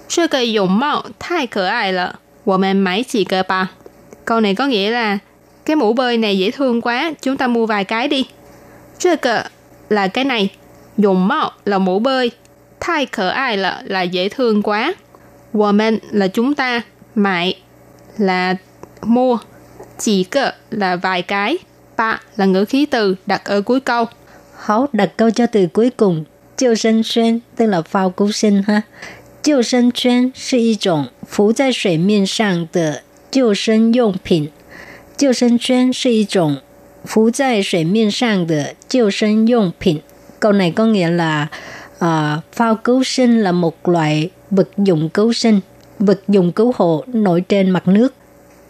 这个泳帽太可爱了，我们买几个吧。Câu này có nghĩa là cái mũ bơi này dễ thương quá, chúng ta mua vài cái đi. 这个 là cái này, dùng mạo là mũ bơi,太可爱了 là dễ thương quá. 我们 là chúng ta, mại là mua, chỉ cơ là vài cái, ba là ngữ khí từ đặt ở cuối câu. Hảo đặt câu cho từ cuối cùng. Chiêu sinh xuyên tức là phao cứu sinh ha. Chiêu sinh圈是一种浮在水面上的救生用品。救生圈是一种浮在水面上的救生用品。Câu này có nghĩa là uh, phao cứu sinh là một loại vật dụng cứu sinh, vật dụng cứu hộ nổi trên mặt nước.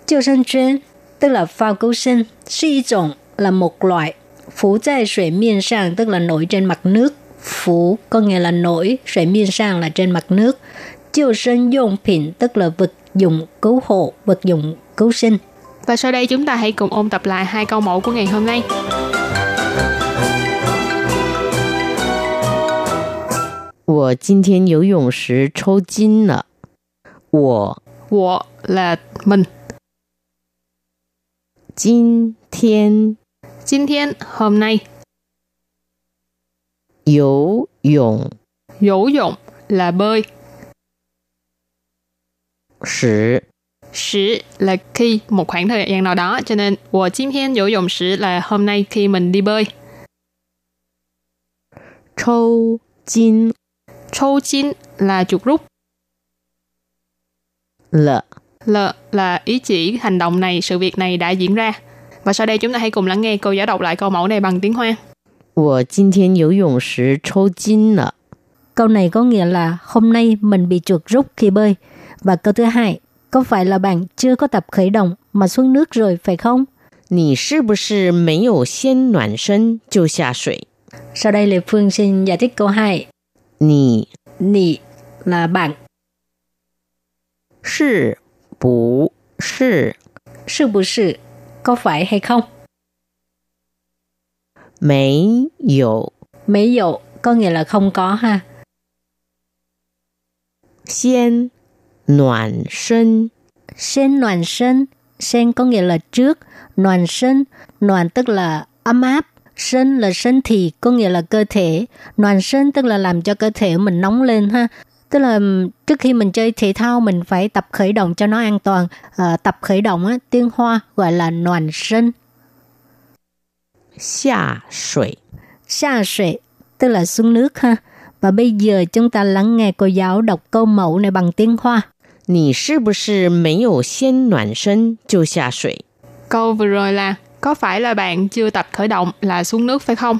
Chiêu sinh chuyên tức là phao cứu sinh, 是一种 là một loại Phủ tại水面上 tức là nổi trên mặt nước. Phủ có nghĩa là nổi,水面上 là trên mặt nước. Chiêu sinh dụng品tức là vật dụng cứu hộ, vật dụng cứu sinh. Và sau đây chúng ta hãy cùng ôn tập lại hai câu mẫu của ngày hôm nay. 我今天游泳时抽筋了。我 Wo là mình. 今天 今天 hôm nay. 游泳 Dỗ dụng là bơi. 时 Sử là khi một khoảng thời gian nào đó. Cho nên, 我今天游泳时 là hôm nay khi mình đi bơi. 抽筋 Châu chín là chuột rút. 了。 L là ý chỉ hành động này, sự việc này đã diễn ra. Và sau đây chúng ta hãy cùng lắng nghe cô giáo đọc lại câu mẫu này bằng tiếng Hoa. 我今天游泳时抽筋了。 Câu này có nghĩa là hôm nay mình bị chuột rút khi bơi. Và câu thứ hai, có phải là bạn chưa có tập khởi động mà xuống nước rồi phải không? 你是不是没有先暖身就下水？ Sau đây Lê Phương xin giải thích câu 2. 你 Nì là bạn, 是 不是 sư bù sự, có phải hay không? 没有 Mấy dụ có nghĩa là không có ha. 先暖身？ Sen noàn sân, sen có nghĩa là trước, noàn sân, noàn tức là ấm áp, sân là身体có nghĩa là cơ thể, noàn sân tức là làm cho cơ thể mình nóng lên ha. Tức là ừm, trước khi mình chơi thể thao mình phải tập khởi động cho nó an toàn. À, tập khởi động á, tiếng Hoa gọi là noàn sân. 下水。 Xa sệ tức là xuống nước ha. Và bây giờ chúng ta lắng nghe cô giáo đọc câu mẫu này bằng tiếng Hoa. 你是不是没有先暖身就下水？ Câu vừa rồi là có phải là bạn chưa tập khởi động là xuống nước phải không?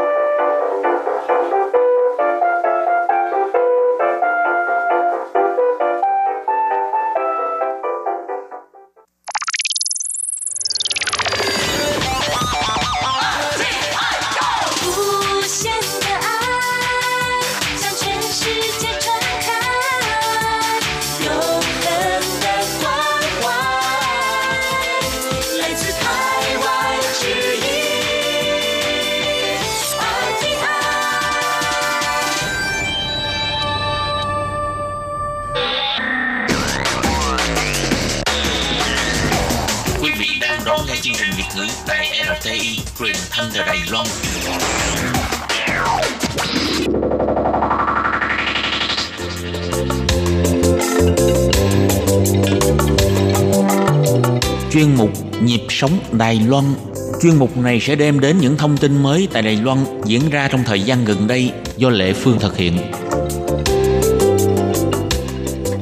Chuyên mục Nhịp sống Đài Loan Chuyên mục này sẽ đem đến những thông tin mới tại Đài Loan diễn ra trong thời gian gần đây do Lệ Phương thực hiện.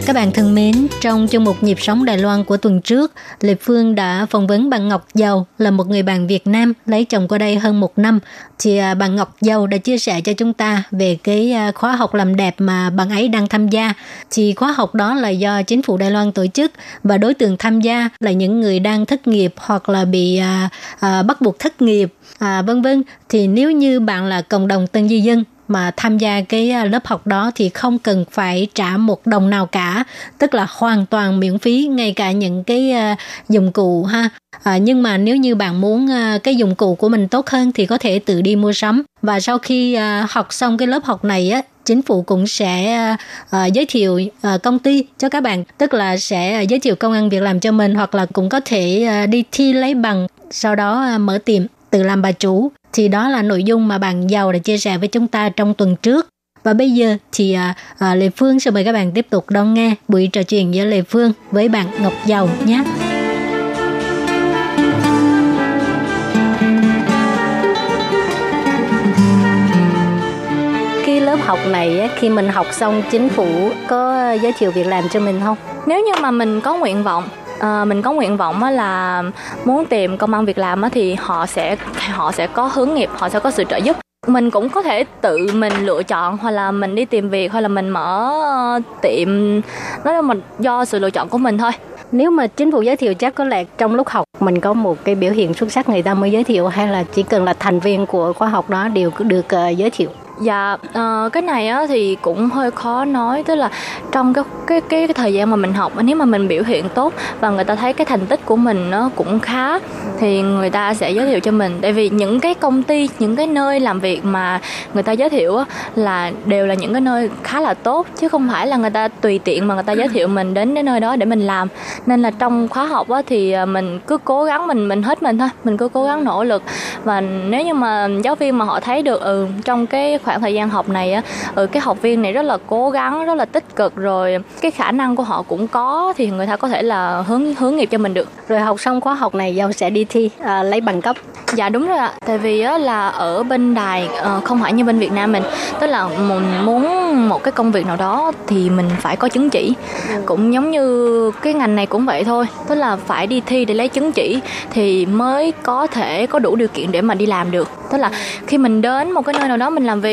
Các bạn thân mến, trong chương mục nhịp sống Đài Loan của tuần trước, Lê Phương đã phỏng vấn bà Ngọc Dầu là một người bạn Việt Nam lấy chồng qua đây hơn một năm. Thì à, bà Ngọc Dầu đã chia sẻ cho chúng ta về cái à, khóa học làm đẹp mà bạn ấy đang tham gia. Thì khóa học đó là do chính phủ Đài Loan tổ chức và đối tượng tham gia là những người đang thất nghiệp hoặc là bị à, à, bắt buộc thất nghiệp à, vân vân thì nếu như bạn là cộng đồng tân di dân mà tham gia cái à, lớp học đó thì không cần phải trả một đồng nào cả. Tức là hoàn toàn miễn phí ngay cả những cái à, dụng cụ ha. À, nhưng mà nếu như bạn muốn à, cái dụng cụ của mình tốt hơn thì có thể tự đi mua sắm. Và sau khi học xong cái lớp học này á chính phủ cũng sẽ uh, giới thiệu uh, công ty cho các bạn. Tức là sẽ uh, giới thiệu công ăn việc làm cho mình hoặc là cũng có thể uh, đi thi lấy bằng sau đó uh, mở tiệm tự làm bà chủ thì đó là nội dung mà bạn giàu đã chia sẻ với chúng ta trong tuần trước và bây giờ thì à, à, Lê Phương sẽ mời các bạn tiếp tục đón nghe buổi trò chuyện giữa Lê Phương với bạn Ngọc Giàu nhé. Cái lớp học này khi mình học xong chính phủ có à, giới thiệu việc làm cho mình không? Nếu như mà mình có nguyện vọng à, mình có nguyện vọng là muốn tìm công ăn việc làm thì họ sẽ họ sẽ có hướng nghiệp họ sẽ có sự trợ giúp. Mình cũng có thể tự mình lựa chọn hoặc là mình đi tìm việc hoặc là mình mở ờ, tiệm. Nói là mình do sự lựa chọn của mình thôi. Nếu mà chính phủ giới thiệu chắc có lẽ trong lúc học mình có một cái biểu hiện xuất sắc người ta mới giới thiệu hay là chỉ cần là thành viên của khóa học đó đều được uh, giới thiệu? Dạ, uh, cái này á, thì cũng hơi khó nói tức là trong cái cái cái, cái thời gian mà mình học nếu mà mình biểu hiện tốt và người ta thấy cái thành tích của mình nó cũng khá thì người ta sẽ giới thiệu cho mình. Tại vì những cái công ty những cái nơi làm việc mà người ta giới thiệu á, là đều là những cái nơi khá là tốt chứ không phải là người ta tùy tiện mà người ta giới thiệu mình đến cái nơi đó để mình làm. Nên là trong khóa học á, thì ờ, mình cứ cố gắng mình mình hết mình thôi mình cứ cố gắng nỗ lực. Và nếu như mà giáo viên mà họ thấy được ừ trong cái khoảng thời gian học này á ừ, cái học viên này rất là cố gắng rất là tích cực rồi cái khả năng của họ cũng có thì người ta có thể là hướng hướng nghiệp cho mình được. Rồi học xong khóa học này giàu sẽ đi thi à, lấy bằng cấp. Dạ đúng rồi ạ. Tại vì á, là ở bên đài à, không phải như bên việt nam mình. Tức là mình muốn một cái công việc nào đó thì mình phải có chứng chỉ. Ừ. cũng giống như cái ngành này cũng vậy thôi. Tức là phải đi thi để lấy chứng chỉ thì mới có thể có đủ điều kiện để mà đi làm được. Tức là khi mình đến một cái nơi nào đó mình làm việc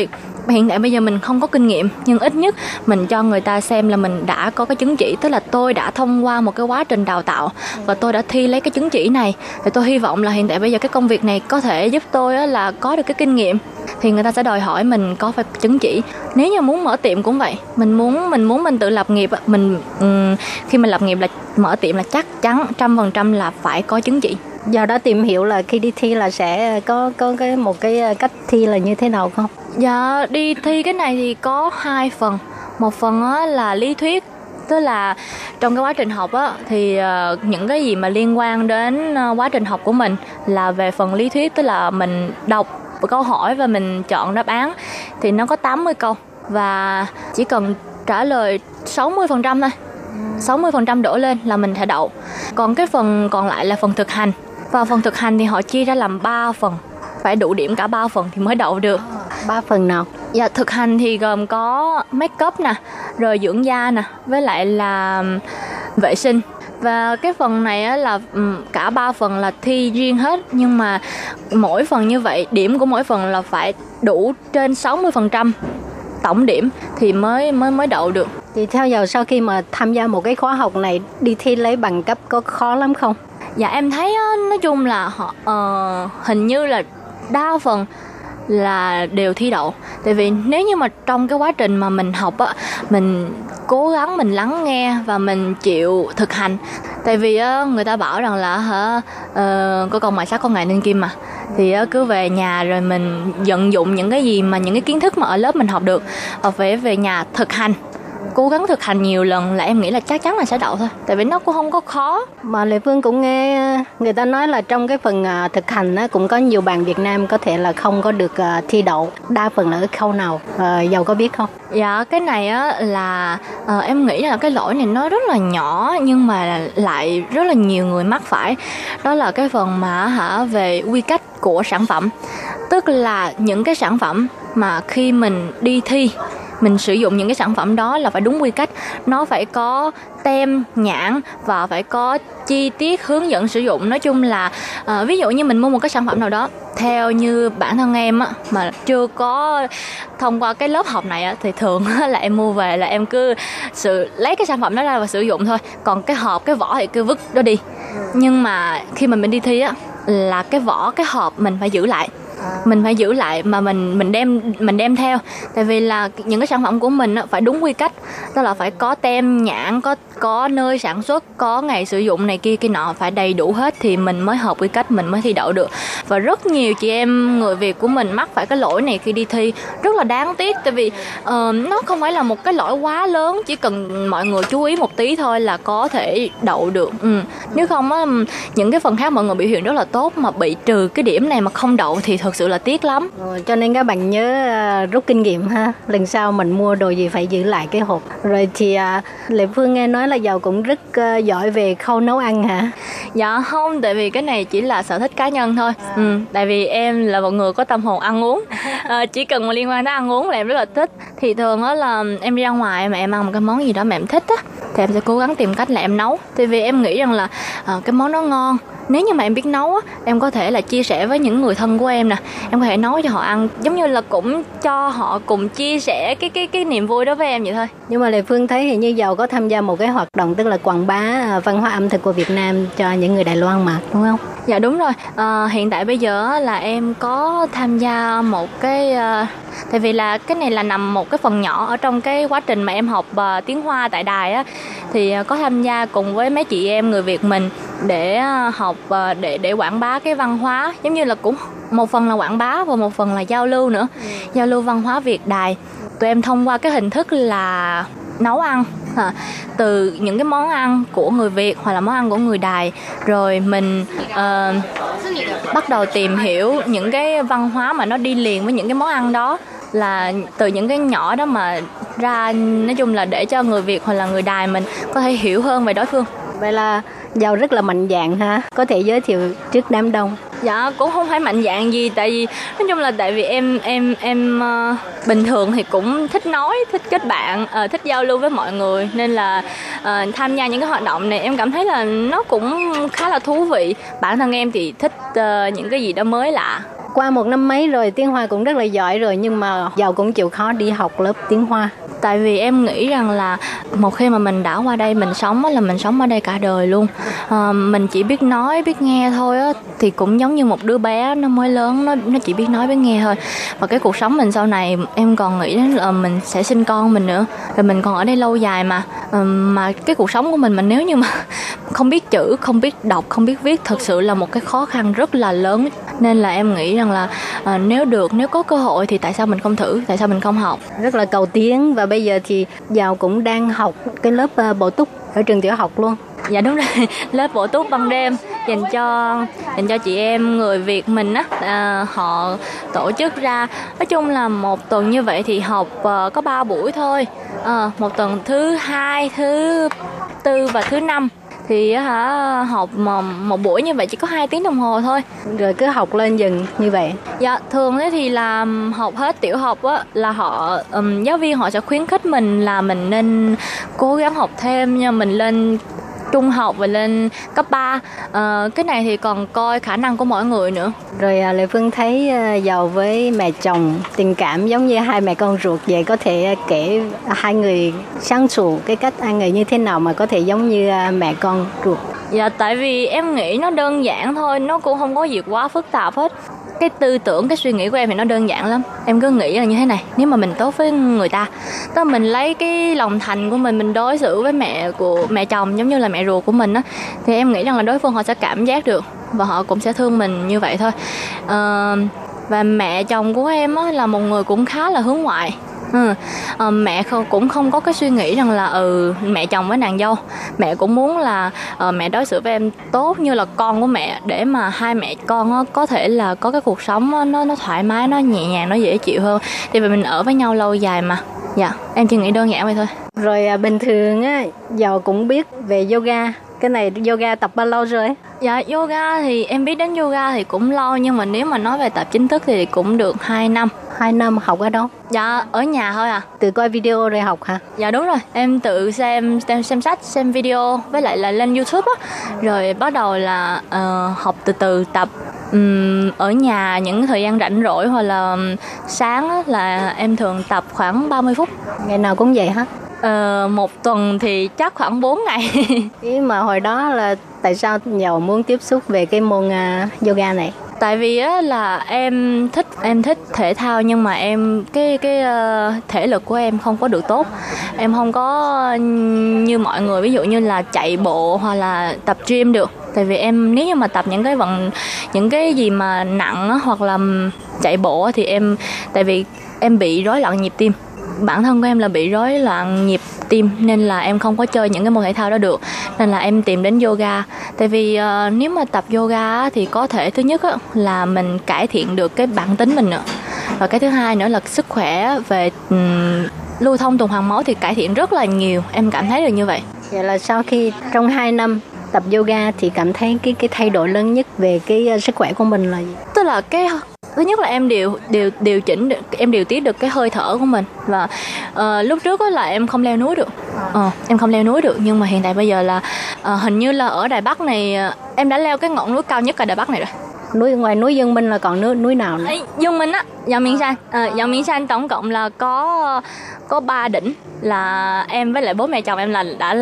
hiện tại bây giờ mình không có kinh nghiệm, nhưng ít nhất mình cho người ta xem là mình đã có cái chứng chỉ, tức là tôi đã thông qua một cái quá trình đào tạo và tôi đã thi lấy cái chứng chỉ này. Thì tôi hy vọng là hiện tại bây giờ cái công việc này có thể giúp tôi là có được cái kinh nghiệm. Thì người ta sẽ đòi hỏi mình có phải chứng chỉ. Nếu như muốn mở tiệm cũng vậy, mình muốn mình muốn mình tự lập nghiệp mình khi mình lập nghiệp là mở tiệm là chắc chắn trăm phần trăm là phải có chứng chỉ do đó tìm hiểu là khi đi thi là sẽ có có cái một cái cách thi là như thế nào không? Dạ đi thi cái này thì có hai phần. Một phần á, là lý thuyết tức là trong cái quá trình học á thì uh, những cái gì mà liên quan đến uh, quá trình học của mình là về phần lý thuyết tức là mình đọc câu hỏi và mình chọn đáp án thì nó có 80 câu và chỉ cần trả lời 60% thôi. 60% đổ lên là mình sẽ đậu. Còn cái phần còn lại là phần thực hành và phần thực hành thì họ chia ra làm 3 phần. Phải đủ điểm cả ba phần thì mới đậu được. Ba phần nào? Dạ thực hành thì gồm có make up nè rồi dưỡng da nè với lại là vệ sinh. Và cái phần này á là cả ba phần là thi riêng hết. Nhưng mà mỗi phần như vậy điểm của mỗi phần là phải đủ trên 60% tổng điểm thì mới mới mới đậu được. Thì theo giờ sau khi mà tham gia một cái khóa học này đi thi lấy bằng cấp có khó lắm không? Dạ em thấy nói chung là họ uh, hình như là đa phần là đều thi đậu. Tại vì nếu như mà trong cái quá trình mà mình học á mình cố gắng mình lắng nghe và mình chịu thực hành. Tại vì á người ta bảo rằng là hả? Uh, có con mài sắc có ngày nên kim mà. Thì cứ về nhà rồi mình vận dụng những cái gì mà những cái kiến thức mà ở lớp mình học được và phải về nhà thực hành cố gắng thực hành nhiều lần là em nghĩ là chắc chắn là sẽ đậu thôi. Tại vì nó cũng không có khó. Mà lệ phương cũng nghe người ta nói là trong cái phần uh, thực hành á, cũng có nhiều bạn việt nam có thể là không có được uh, thi đậu đa phần là ở khâu nào. Uh, giàu có biết không? Dạ cái này á là em nghĩ là cái lỗi này nó rất là nhỏ nhưng mà lại rất là nhiều người mắc phải. Đó là cái phần mà hả về quy cách của sản phẩm. Tức là những cái sản phẩm mà khi mình đi thi mình sử dụng những cái sản phẩm đó là phải đúng quy cách. Nó phải có tem nhãn và phải có chi tiết hướng dẫn sử dụng. Nói chung là uh, ví dụ như mình mua một cái sản phẩm nào đó theo như bản thân em á mà chưa có thông qua cái lớp học này á thì thường á, là em mua về là em cứ sự lấy cái sản phẩm đó ra và sử dụng thôi. Còn cái hộp cái vỏ thì cứ vứt đó đi. Nhưng mà khi mà mình đi thi á là cái vỏ cái hộp mình phải giữ lại mình phải giữ lại mà mình mình đem mình đem theo. Tại vì là những cái sản phẩm của mình phải đúng quy cách. Đó là phải có tem nhãn có có nơi sản xuất có ngày sử dụng này kia kia nọ phải đầy đủ hết thì mình mới hợp quy cách mình mới thi đậu được. Và rất nhiều chị em người việt của mình mắc phải cái lỗi này khi đi thi. Rất là đáng tiếc tại vì uh, nó không phải là một cái lỗi quá lớn chỉ cần mọi người chú ý một tí thôi là có thể đậu được. Ừ. nếu không á những cái phần khác mọi người biểu hiện rất là tốt mà bị trừ cái điểm này mà không đậu thì thật sự là tiếc lắm. Rồi, cho nên các bạn nhớ uh, rút kinh nghiệm ha. Lần sau mình mua đồ gì phải giữ lại cái hộp. Rồi thì uh, lệ phương nghe nói là giàu cũng rất uh, giỏi về khâu nấu ăn hả? Dạ không tại vì cái này chỉ là sở thích cá nhân thôi. À. ừ, tại vì em là một người có tâm hồn ăn uống. À, chỉ cần mà liên quan tới ăn uống là em rất là thích. Thì thường đó là em đi ra ngoài mà em ăn một cái món gì đó mà em thích á thì em sẽ cố gắng tìm cách là em nấu. Tại vì em nghĩ rằng là uh, cái món đó ngon. Nếu như mà em biết nấu á em có thể là chia sẻ với những người thân của em nè em có thể nấu cho họ ăn. Giống như là cũng cho họ cùng chia sẻ cái cái cái niềm vui đó với em vậy thôi. Nhưng mà lệ phương thấy thì như giàu có tham gia một cái hoạt động, tức là quảng bá à, văn hóa ẩm thực của việt nam cho những người đài loan mà, đúng không? Dạ đúng rồi. À, hiện tại bây giờ là em có tham gia một cái uh, tại vì là cái này là nằm một cái phần nhỏ ở trong cái quá trình mà em học uh, tiếng hoa tại đài á. Thì có tham gia cùng với mấy chị em người việt mình để học để để quảng bá cái văn hóa. Giống như là cũng một phần là quảng bá và một phần là giao lưu nữa. Ừ. giao lưu văn hóa việt đài. Tụi em thông qua cái hình thức là nấu ăn à, từ những cái món ăn của người Việt hoặc là món ăn của người Đài. Rồi mình uh, bắt đầu tìm hiểu những cái văn hóa mà nó đi liền với những cái món ăn đó. Là từ những cái nhỏ đó mà ra nói chung là để cho người Việt hoặc là người Đài mình có thể hiểu hơn về đối phương. Vậy là giàu rất là mạnh dạng ha. Có thể giới thiệu trước đám đông dạ cũng không phải mạnh dạng gì tại vì nói chung là tại vì em em em uh, bình thường thì cũng thích nói thích kết bạn uh, thích giao lưu với mọi người. Nên là uh, tham gia những cái hoạt động này em cảm thấy là nó cũng khá là thú vị. Bản thân em thì thích uh, những cái gì đó mới lạ qua một năm mấy rồi tiếng hoa cũng rất là giỏi rồi nhưng mà giàu cũng chịu khó đi học lớp tiếng hoa. Tại vì em nghĩ rằng là một khi mà mình đã qua đây mình sống là mình sống ở đây cả đời luôn. À, mình chỉ biết nói biết nghe thôi á thì cũng giống như một đứa bé nó mới lớn nó nó chỉ biết nói biết nghe thôi. Và cái cuộc sống mình sau này em còn nghĩ đến là mình sẽ sinh con mình nữa. Rồi mình còn ở đây lâu dài mà. À, mà cái cuộc sống của mình mà nếu như mà không biết chữ không biết đọc không biết viết thật sự là một cái khó khăn rất là lớn. Nên là em nghĩ rằng là à, nếu được nếu có cơ hội thì tại sao mình không thử tại sao mình không học? Rất là cầu tiến và bây giờ thì giàu cũng đang học cái lớp uh, bổ túc ở trường tiểu học luôn. Dạ đúng rồi lớp bổ túc ban đêm dành cho dành cho chị em người việt mình á à, họ tổ chức ra. Nói chung là một tuần như vậy thì học uh, có 3 buổi thôi. À, một tuần thứ hai thứ tư và thứ năm thì hả học mà một buổi như vậy chỉ có 2 tiếng đồng hồ thôi. Rồi cứ học lên dừng như vậy. Dạ thường ấy thì là học hết tiểu học á là họ um, giáo viên họ sẽ khuyến khích mình là mình nên cố gắng học thêm nha mình lên trung học và lên cấp 3 à, ờ, cái này thì còn coi khả năng của mỗi người nữa. Rồi à, lệ phương thấy à, giàu với mẹ chồng tình cảm giống như hai mẹ con ruột vậy có thể kể hai người 相处 cái cách hai người như thế nào mà có thể giống như mẹ con ruột? Dạ tại vì em nghĩ nó đơn giản thôi nó cũng không có gì quá phức tạp hết cái tư tưởng cái suy nghĩ của em thì nó đơn giản lắm. Em cứ nghĩ là như thế này nếu mà mình tốt với người ta tức mình lấy cái lòng thành của mình mình đối xử với mẹ của mẹ chồng giống như là mẹ ruột của mình á thì em nghĩ rằng là đối phương họ sẽ cảm giác được và họ cũng sẽ thương mình như vậy thôi. À, và mẹ chồng của em á là một người cũng khá là hướng ngoại ừ. à, mẹ không cũng không có cái suy nghĩ rằng là ừ mẹ chồng với nàng dâu. Mẹ cũng muốn là uh, mẹ đối xử với em tốt như là con của mẹ để mà hai mẹ con á, có thể là có cái cuộc sống á, nó nó thoải mái nó nhẹ nhàng nó dễ chịu hơn. Thì vì mình ở với nhau lâu dài mà. Dạ em chỉ nghĩ đơn giản vậy thôi. Rồi à, bình thường á giàu cũng biết về yoga cái này yoga tập bao lâu rồi? Dạ yoga thì em biết đến yoga thì cũng lâu nhưng mà nếu mà nói về tập chính thức thì cũng được 2 năm. Hai năm học ở đâu dạ ở nhà thôi à. Tự coi video rồi học hả? Dạ đúng rồi. Em tự xem xem, xem sách xem video với lại là lên youtube á. Rồi bắt đầu là uh, học từ từ tập. Um, ở nhà những thời gian rảnh rỗi hoặc là sáng á, là em thường tập khoảng 30 phút. Ngày nào cũng vậy hả Ờ, một tuần thì chắc khoảng 4 ngày. Ý mà hồi đó là tại sao giàu muốn tiếp xúc về cái môn uh, yoga này? Tại vì á là em thích em thích thể thao nhưng mà em cái cái uh, thể lực của em không có được tốt. Em không có như mọi người ví dụ như là chạy bộ hoặc là tập gym được. Tại vì em nếu như mà tập những cái vận những cái gì mà nặng á, hoặc là chạy bộ thì em tại vì em bị rối loạn nhịp tim bản thân của em là bị rối loạn nhịp tim nên là em không có chơi những cái môn thể thao đó được. Nên là em tìm đến yoga. Tại vì uh, nếu mà tập yoga thì có thể thứ nhất là mình cải thiện được cái bản tính mình nữa và cái thứ hai nữa là sức khỏe về um, lưu thông tuần hoàn máu thì cải thiện rất là nhiều. Em cảm thấy được như vậy. Vậy là sau khi trong 2 năm tập yoga thì cảm thấy cái cái thay đổi lớn nhất về cái uh, sức khỏe của mình là gì? Tức là cái thứ nhất là em điều điều điều chỉnh được em điều tiết được cái hơi thở của mình và uh, lúc trước là em không leo núi được uh, em không leo núi được nhưng mà hiện tại bây giờ là uh, hình như là ở đài bắc này uh, em đã leo cái ngọn núi cao nhất ở đài bắc này rồi núi ngoài núi Dương Minh là còn núi núi nào nữa? Dương Minh á, Dạo Miền San, à, Dạo Miền San tổng cộng là có có ba đỉnh là em với lại bố mẹ chồng em là đã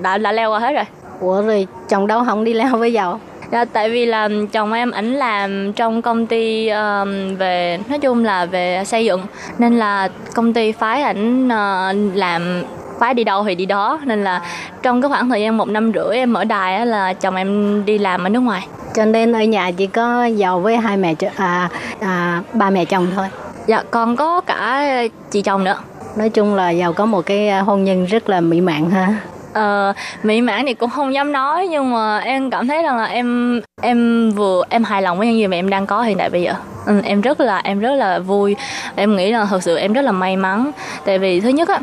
đã đã leo qua hết rồi. Ủa rồi chồng đâu không đi leo với giàu? Dạ, tại vì là chồng em ảnh làm trong công ty um, về nói chung là về xây dựng. Nên là công ty phái ảnh uh, làm phái đi đâu thì đi đó. Nên là trong cái khoảng thời gian một năm rưỡi em ở đài á, là chồng em đi làm ở nước ngoài. Cho nên ở nhà chỉ có giàu với hai mẹ à, à, ba mẹ chồng thôi. Dạ còn có cả chị chồng nữa. Nói chung là giàu có một cái hôn nhân rất là mỹ mãn ha ờ, mỹ mãn thì cũng không dám nói nhưng mà em cảm thấy rằng là em em vừa em hài lòng với những gì mà em đang có hiện tại bây giờ. Ừ, em rất là em rất là vui. Em nghĩ là thật sự em rất là may mắn. Tại vì thứ nhất á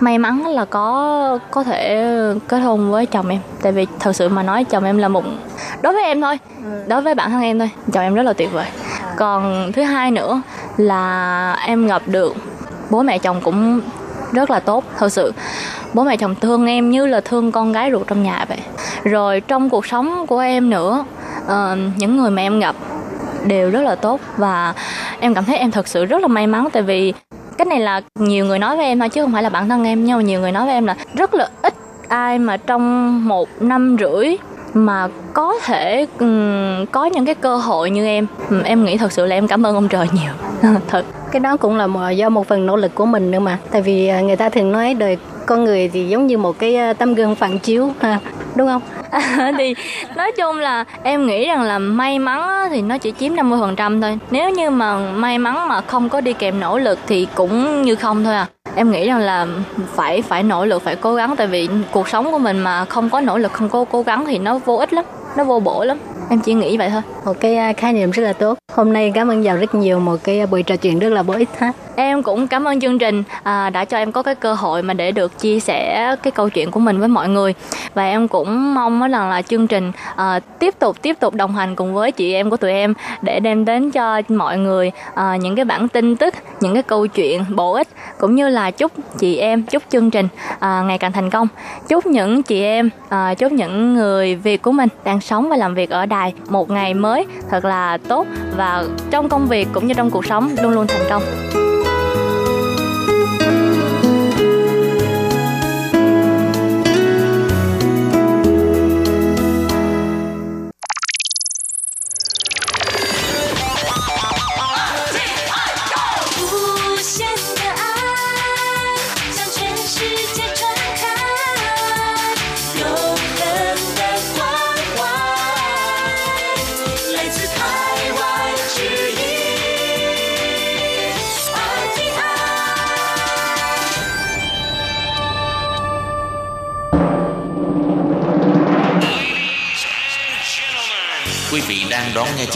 may mắn là có có thể kết hôn với chồng em. Tại vì thật sự mà nói chồng em là một đối với em thôi. Đối với bản thân em thôi. Chồng em rất là tuyệt vời. Còn thứ hai nữa là em gặp được bố mẹ chồng cũng rất là tốt thật sự bố mẹ chồng thương em như là thương con gái ruột trong nhà vậy. Rồi trong cuộc sống của em nữa uh, những người mà em gặp đều rất là tốt và em cảm thấy em thật sự rất là may mắn. Tại vì cái này là nhiều người nói với em thôi chứ không phải là bản thân em. Nhưng mà nhiều người nói với em là rất là ít ai mà trong một năm rưỡi mà có thể um, có những cái cơ hội như em. Em nghĩ thật sự là em cảm ơn ông trời nhiều. Thật. Cái đó cũng là một, do một phần nỗ lực của mình nữa mà. Tại vì à, người ta thường nói đời con người thì giống như một cái tấm gương phản chiếu ha đúng không? Thì nói chung là em nghĩ rằng là may mắn thì nó chỉ chiếm 50% thôi. Nếu như mà may mắn mà không có đi kèm nỗ lực thì cũng như không thôi à. Em nghĩ rằng là phải phải nỗ lực, phải cố gắng. Tại vì cuộc sống của mình mà không có nỗ lực, không có cố gắng thì nó vô ích lắm, nó vô bổ lắm em chỉ nghĩ vậy thôi. Một cái à, khái niệm rất là tốt. Hôm nay cảm ơn giàu rất nhiều một cái à, buổi trò chuyện rất là bổ ích ha. Em cũng cảm ơn chương trình à, đã cho em có cái cơ hội mà để được chia sẻ cái câu chuyện của mình với mọi người. Và em cũng mong rằng là chương trình à, tiếp tục tiếp tục đồng hành cùng với chị em của tụi em để đem đến cho mọi người à, những cái bản tin tức những cái câu chuyện bổ ích cũng như là chúc chị em chúc chương trình à, ngày càng thành công. Chúc những chị em à, chúc những người việt của mình đang sống và làm việc ở đài một ngày mới. Thật là tốt và trong công việc cũng như trong cuộc sống luôn luôn thành công.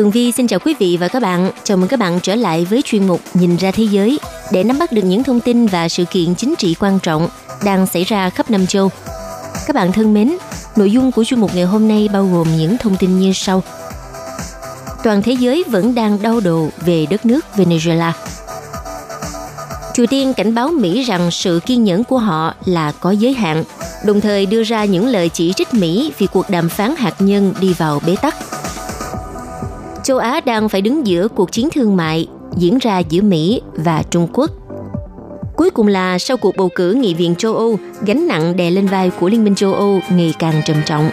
Tường Vi xin chào quý vị và các bạn. Chào mừng các bạn trở lại với chuyên mục Nhìn ra thế giới để nắm bắt được những thông tin và sự kiện chính trị quan trọng đang xảy ra khắp năm châu. Các bạn thân mến, nội dung của chuyên mục ngày hôm nay bao gồm những thông tin như sau. Toàn thế giới vẫn đang đau đầu về đất nước Venezuela. Triều Tiên cảnh báo Mỹ rằng sự kiên nhẫn của họ là có giới hạn, đồng thời đưa ra những lời chỉ trích Mỹ vì cuộc đàm phán hạt nhân đi vào bế tắc châu Á đang phải đứng giữa cuộc chiến thương mại diễn ra giữa Mỹ và Trung Quốc. Cuối cùng là sau cuộc bầu cử Nghị viện châu Âu, gánh nặng đè lên vai của Liên minh châu Âu ngày càng trầm trọng.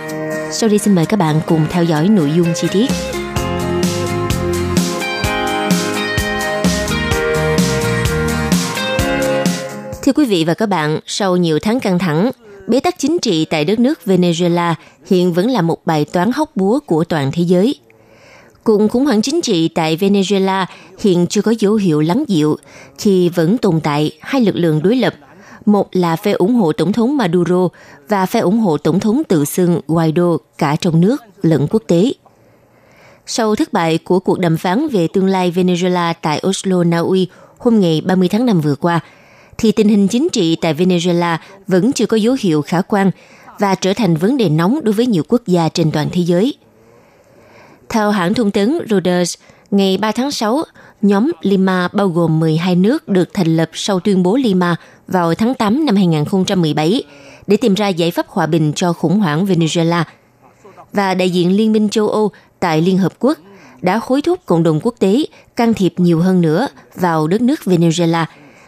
Sau đây xin mời các bạn cùng theo dõi nội dung chi tiết. Thưa quý vị và các bạn, sau nhiều tháng căng thẳng, bế tắc chính trị tại đất nước Venezuela hiện vẫn là một bài toán hóc búa của toàn thế giới – Cuộc khủng hoảng chính trị tại Venezuela hiện chưa có dấu hiệu lắng dịu khi vẫn tồn tại hai lực lượng đối lập. Một là phe ủng hộ Tổng thống Maduro và phe ủng hộ Tổng thống tự xưng Guaido cả trong nước lẫn quốc tế. Sau thất bại của cuộc đàm phán về tương lai Venezuela tại Oslo, Na Uy hôm ngày 30 tháng 5 vừa qua, thì tình hình chính trị tại Venezuela vẫn chưa có dấu hiệu khả quan và trở thành vấn đề nóng đối với nhiều quốc gia trên toàn thế giới – theo hãng thông tấn Reuters, ngày 3 tháng 6, nhóm Lima bao gồm 12 nước được thành lập sau tuyên bố Lima vào tháng 8 năm 2017 để tìm ra giải pháp hòa bình cho khủng hoảng Venezuela. Và đại diện Liên minh châu Âu tại Liên Hợp Quốc đã hối thúc cộng đồng quốc tế can thiệp nhiều hơn nữa vào đất nước Venezuela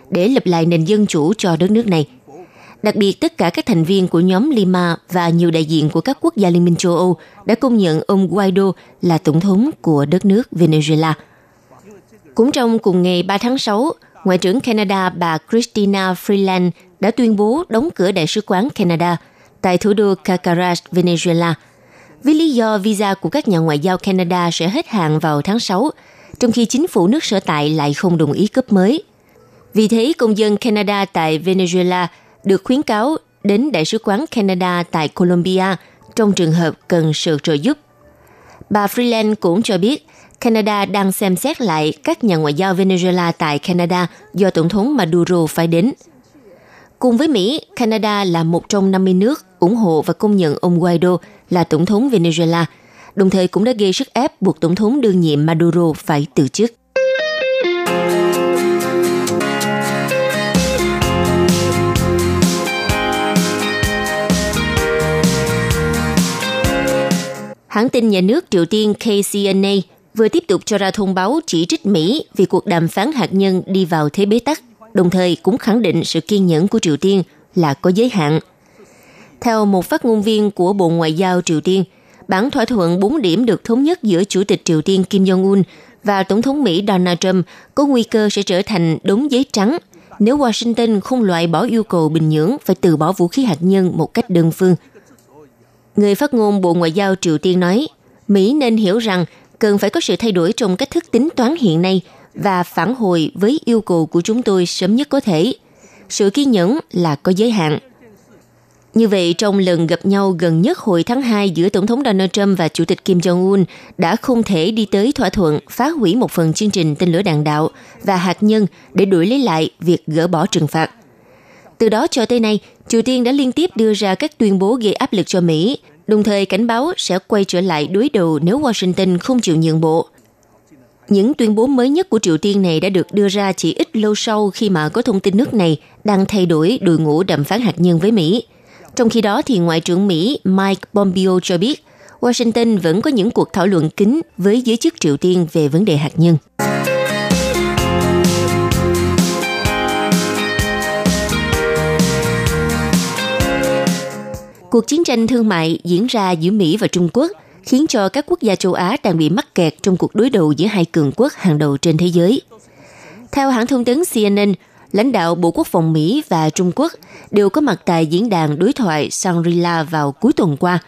để lập lại nền dân chủ cho đất nước này – Đặc biệt, tất cả các thành viên của nhóm Lima và nhiều đại diện của các quốc gia Liên minh châu Âu đã công nhận ông Guaido là tổng thống của đất nước Venezuela. Cũng trong cùng ngày 3 tháng 6, Ngoại trưởng Canada bà Christina Freeland đã tuyên bố đóng cửa đại sứ quán Canada tại thủ đô Caracas, Venezuela, với lý do visa của các nhà ngoại giao Canada sẽ hết hạn vào tháng 6, trong khi chính phủ nước sở tại lại không đồng ý cấp mới. Vì thế, công dân Canada tại Venezuela được khuyến cáo đến Đại sứ quán Canada tại Colombia trong trường hợp cần sự trợ giúp. Bà Freeland cũng cho biết Canada đang xem xét lại các nhà ngoại giao Venezuela tại Canada do Tổng thống Maduro phải đến. Cùng với Mỹ, Canada là một trong 50 nước ủng hộ và công nhận ông Guaido là Tổng thống Venezuela, đồng thời cũng đã gây sức ép buộc Tổng thống đương nhiệm Maduro phải từ chức. Hãng tin nhà nước Triều Tiên KCNA vừa tiếp tục cho ra thông báo chỉ trích Mỹ vì cuộc đàm phán hạt nhân đi vào thế bế tắc, đồng thời cũng khẳng định sự kiên nhẫn của Triều Tiên là có giới hạn. Theo một phát ngôn viên của Bộ Ngoại giao Triều Tiên, bản thỏa thuận 4 điểm được thống nhất giữa Chủ tịch Triều Tiên Kim Jong-un và Tổng thống Mỹ Donald Trump có nguy cơ sẽ trở thành đống giấy trắng nếu Washington không loại bỏ yêu cầu Bình Nhưỡng phải từ bỏ vũ khí hạt nhân một cách đơn phương – Người phát ngôn Bộ Ngoại giao Triều Tiên nói, Mỹ nên hiểu rằng cần phải có sự thay đổi trong cách thức tính toán hiện nay và phản hồi với yêu cầu của chúng tôi sớm nhất có thể. Sự kiên nhẫn là có giới hạn. Như vậy, trong lần gặp nhau gần nhất hồi tháng 2 giữa Tổng thống Donald Trump và Chủ tịch Kim Jong-un đã không thể đi tới thỏa thuận phá hủy một phần chương trình tên lửa đạn đạo và hạt nhân để đuổi lấy lại việc gỡ bỏ trừng phạt. Từ đó cho tới nay, Triều Tiên đã liên tiếp đưa ra các tuyên bố gây áp lực cho Mỹ, đồng thời cảnh báo sẽ quay trở lại đối đầu nếu Washington không chịu nhượng bộ. Những tuyên bố mới nhất của Triều Tiên này đã được đưa ra chỉ ít lâu sau khi mà có thông tin nước này đang thay đổi đội ngũ đàm phán hạt nhân với Mỹ. Trong khi đó, thì Ngoại trưởng Mỹ Mike Pompeo cho biết Washington vẫn có những cuộc thảo luận kín với giới chức Triều Tiên về vấn đề hạt nhân. Cuộc chiến tranh thương mại diễn ra giữa Mỹ và Trung Quốc khiến cho các quốc gia châu Á đang bị mắc kẹt trong cuộc đối đầu giữa hai cường quốc hàng đầu trên thế giới. Theo hãng thông tấn CNN, lãnh đạo Bộ Quốc phòng Mỹ và Trung Quốc đều có mặt tại diễn đàn đối thoại Shangri-La vào cuối tuần qua.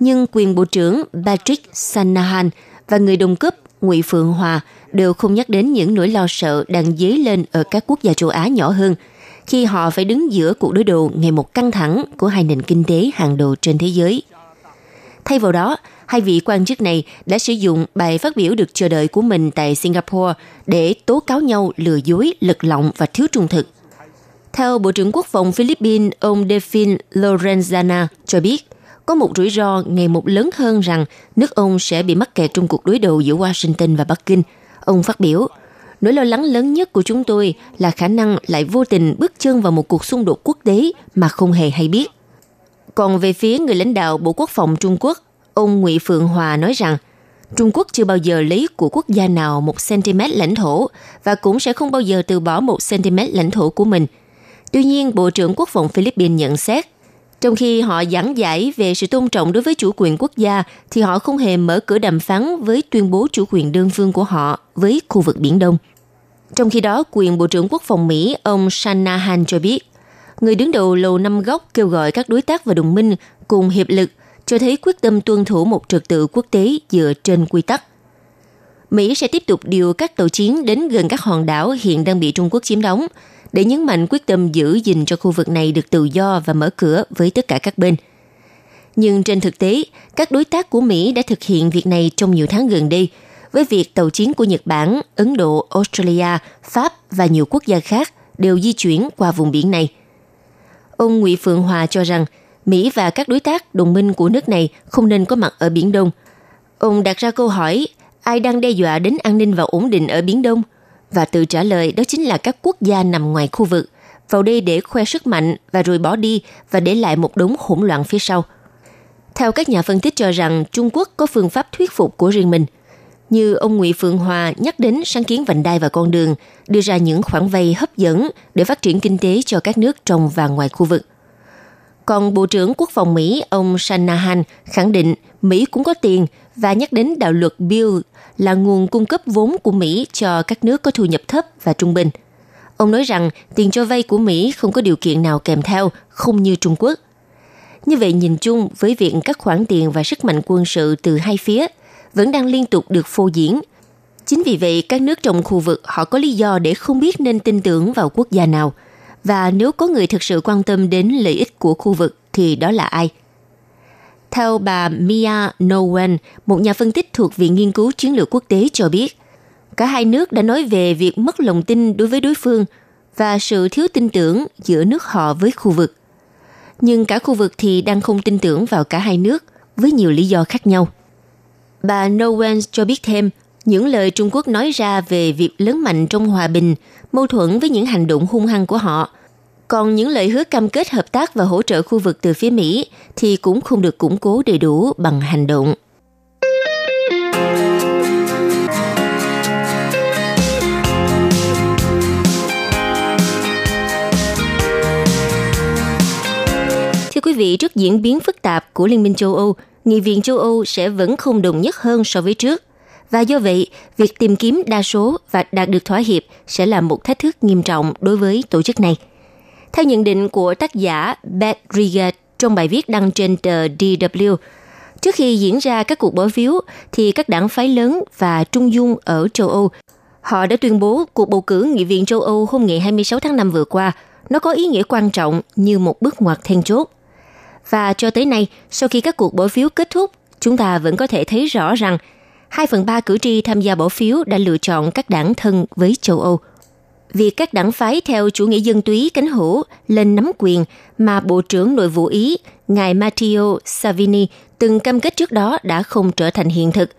Nhưng quyền Bộ trưởng Patrick Shanahan và người đồng cấp Ngụy Phượng Hòa đều không nhắc đến những nỗi lo sợ đang dấy lên ở các quốc gia châu Á nhỏ hơn khi họ phải đứng giữa cuộc đối đầu ngày một căng thẳng của hai nền kinh tế hàng đầu trên thế giới. Thay vào đó, hai vị quan chức này đã sử dụng bài phát biểu được chờ đợi của mình tại Singapore để tố cáo nhau lừa dối, lật lọng và thiếu trung thực. Theo Bộ trưởng Quốc phòng Philippines, ông Delfin Lorenzana cho biết, có một rủi ro ngày một lớn hơn rằng nước ông sẽ bị mắc kẹt trong cuộc đối đầu giữa Washington và Bắc Kinh. Ông phát biểu, nỗi lo lắng lớn nhất của chúng tôi là khả năng lại vô tình bước chân vào một cuộc xung đột quốc tế mà không hề hay biết. Còn về phía người lãnh đạo Bộ Quốc phòng Trung Quốc, ông Ngụy Phượng Hòa nói rằng Trung Quốc chưa bao giờ lấy của quốc gia nào một cm lãnh thổ và cũng sẽ không bao giờ từ bỏ một cm lãnh thổ của mình. Tuy nhiên, Bộ trưởng Quốc phòng Philippines nhận xét, trong khi họ giảng giải về sự tôn trọng đối với chủ quyền quốc gia, thì họ không hề mở cửa đàm phán với tuyên bố chủ quyền đơn phương của họ với khu vực Biển Đông. Trong khi đó, quyền Bộ trưởng Quốc phòng Mỹ ông Shanahan cho biết, người đứng đầu Lầu Năm Góc kêu gọi các đối tác và đồng minh cùng hiệp lực cho thấy quyết tâm tuân thủ một trật tự quốc tế dựa trên quy tắc. Mỹ sẽ tiếp tục điều các tàu chiến đến gần các hòn đảo hiện đang bị Trung Quốc chiếm đóng, để nhấn mạnh quyết tâm giữ gìn cho khu vực này được tự do và mở cửa với tất cả các bên. Nhưng trên thực tế, các đối tác của Mỹ đã thực hiện việc này trong nhiều tháng gần đây, với việc tàu chiến của Nhật Bản, Ấn Độ, Australia, Pháp và nhiều quốc gia khác đều di chuyển qua vùng biển này. Ông Ngụy Phượng Hòa cho rằng Mỹ và các đối tác đồng minh của nước này không nên có mặt ở Biển Đông. Ông đặt ra câu hỏi ai đang đe dọa đến an ninh và ổn định ở Biển Đông? Và tự trả lời đó chính là các quốc gia nằm ngoài khu vực, vào đây để khoe sức mạnh và rồi bỏ đi và để lại một đống hỗn loạn phía sau. Theo các nhà phân tích cho rằng Trung Quốc có phương pháp thuyết phục của riêng mình – như ông Ngụy Phượng Hòa nhắc đến sáng kiến vành đai và con đường, đưa ra những khoản vay hấp dẫn để phát triển kinh tế cho các nước trong và ngoài khu vực. Còn Bộ trưởng Quốc phòng Mỹ ông Shanahan khẳng định Mỹ cũng có tiền và nhắc đến đạo luật Bill là nguồn cung cấp vốn của Mỹ cho các nước có thu nhập thấp và trung bình. Ông nói rằng tiền cho vay của Mỹ không có điều kiện nào kèm theo, không như Trung Quốc. Như vậy nhìn chung với việc các khoản tiền và sức mạnh quân sự từ hai phía – vẫn đang liên tục được phô diễn. Chính vì vậy, các nước trong khu vực họ có lý do để không biết nên tin tưởng vào quốc gia nào. Và nếu có người thực sự quan tâm đến lợi ích của khu vực thì đó là ai? Theo bà Mia Nowen, một nhà phân tích thuộc Viện Nghiên cứu Chiến lược Quốc tế cho biết, cả hai nước đã nói về việc mất lòng tin đối với đối phương và sự thiếu tin tưởng giữa nước họ với khu vực. Nhưng cả khu vực thì đang không tin tưởng vào cả hai nước với nhiều lý do khác nhau. Bà Nowen cho biết thêm, những lời Trung Quốc nói ra về việc lớn mạnh trong hòa bình mâu thuẫn với những hành động hung hăng của họ. Còn những lời hứa cam kết hợp tác và hỗ trợ khu vực từ phía Mỹ thì cũng không được củng cố đầy đủ bằng hành động. Thưa quý vị, trước diễn biến phức tạp của Liên minh châu Âu, Nghị viện châu Âu sẽ vẫn không đồng nhất hơn so với trước. Và do vậy, việc tìm kiếm đa số và đạt được thỏa hiệp sẽ là một thách thức nghiêm trọng đối với tổ chức này. Theo nhận định của tác giả Beth Rigat trong bài viết đăng trên tờ DW, trước khi diễn ra các cuộc bỏ phiếu thì các đảng phái lớn và trung dung ở châu Âu Họ đã tuyên bố cuộc bầu cử Nghị viện châu Âu hôm ngày 26 tháng 5 vừa qua, nó có ý nghĩa quan trọng như một bước ngoặt then chốt và cho tới nay, sau khi các cuộc bỏ phiếu kết thúc, chúng ta vẫn có thể thấy rõ rằng 2 phần 3 cử tri tham gia bỏ phiếu đã lựa chọn các đảng thân với châu Âu. Việc các đảng phái theo chủ nghĩa dân túy cánh hữu lên nắm quyền mà Bộ trưởng Nội vụ Ý, ngài Matteo Salvini từng cam kết trước đó đã không trở thành hiện thực.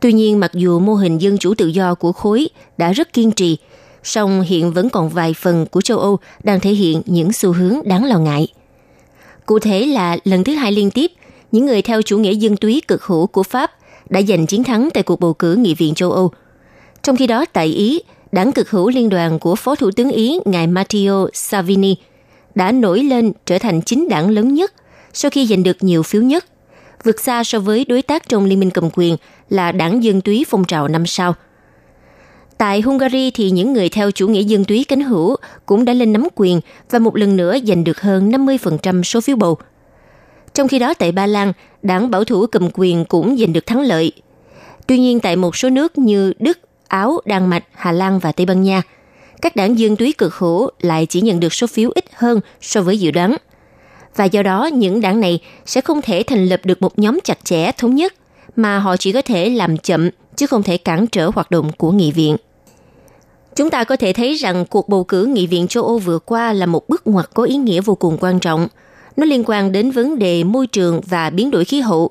Tuy nhiên, mặc dù mô hình dân chủ tự do của khối đã rất kiên trì, song hiện vẫn còn vài phần của châu Âu đang thể hiện những xu hướng đáng lo ngại – Cụ thể là lần thứ hai liên tiếp, những người theo chủ nghĩa dân túy cực hữu của Pháp đã giành chiến thắng tại cuộc bầu cử Nghị viện châu Âu. Trong khi đó tại Ý, đảng cực hữu liên đoàn của Phó Thủ tướng Ý ngài Matteo Salvini đã nổi lên trở thành chính đảng lớn nhất sau khi giành được nhiều phiếu nhất, vượt xa so với đối tác trong liên minh cầm quyền là đảng Dân túy phong trào năm sau. Tại Hungary thì những người theo chủ nghĩa dân túy cánh hữu cũng đã lên nắm quyền và một lần nữa giành được hơn 50% số phiếu bầu. Trong khi đó tại Ba Lan, đảng bảo thủ cầm quyền cũng giành được thắng lợi. Tuy nhiên tại một số nước như Đức, Áo, Đan Mạch, Hà Lan và Tây Ban Nha, các đảng dương túy cực hữu lại chỉ nhận được số phiếu ít hơn so với dự đoán. Và do đó, những đảng này sẽ không thể thành lập được một nhóm chặt chẽ thống nhất, mà họ chỉ có thể làm chậm chứ không thể cản trở hoạt động của nghị viện. Chúng ta có thể thấy rằng cuộc bầu cử nghị viện châu Âu vừa qua là một bước ngoặt có ý nghĩa vô cùng quan trọng. Nó liên quan đến vấn đề môi trường và biến đổi khí hậu.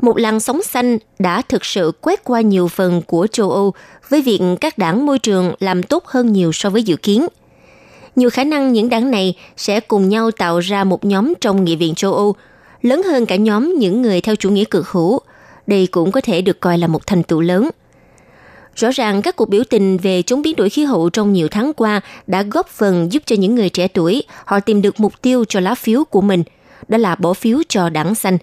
Một làn sóng xanh đã thực sự quét qua nhiều phần của châu Âu với việc các đảng môi trường làm tốt hơn nhiều so với dự kiến. Nhiều khả năng những đảng này sẽ cùng nhau tạo ra một nhóm trong Nghị viện châu Âu, lớn hơn cả nhóm những người theo chủ nghĩa cực hữu. Đây cũng có thể được coi là một thành tựu lớn. Rõ ràng các cuộc biểu tình về chống biến đổi khí hậu trong nhiều tháng qua đã góp phần giúp cho những người trẻ tuổi họ tìm được mục tiêu cho lá phiếu của mình, đó là bỏ phiếu cho đảng xanh.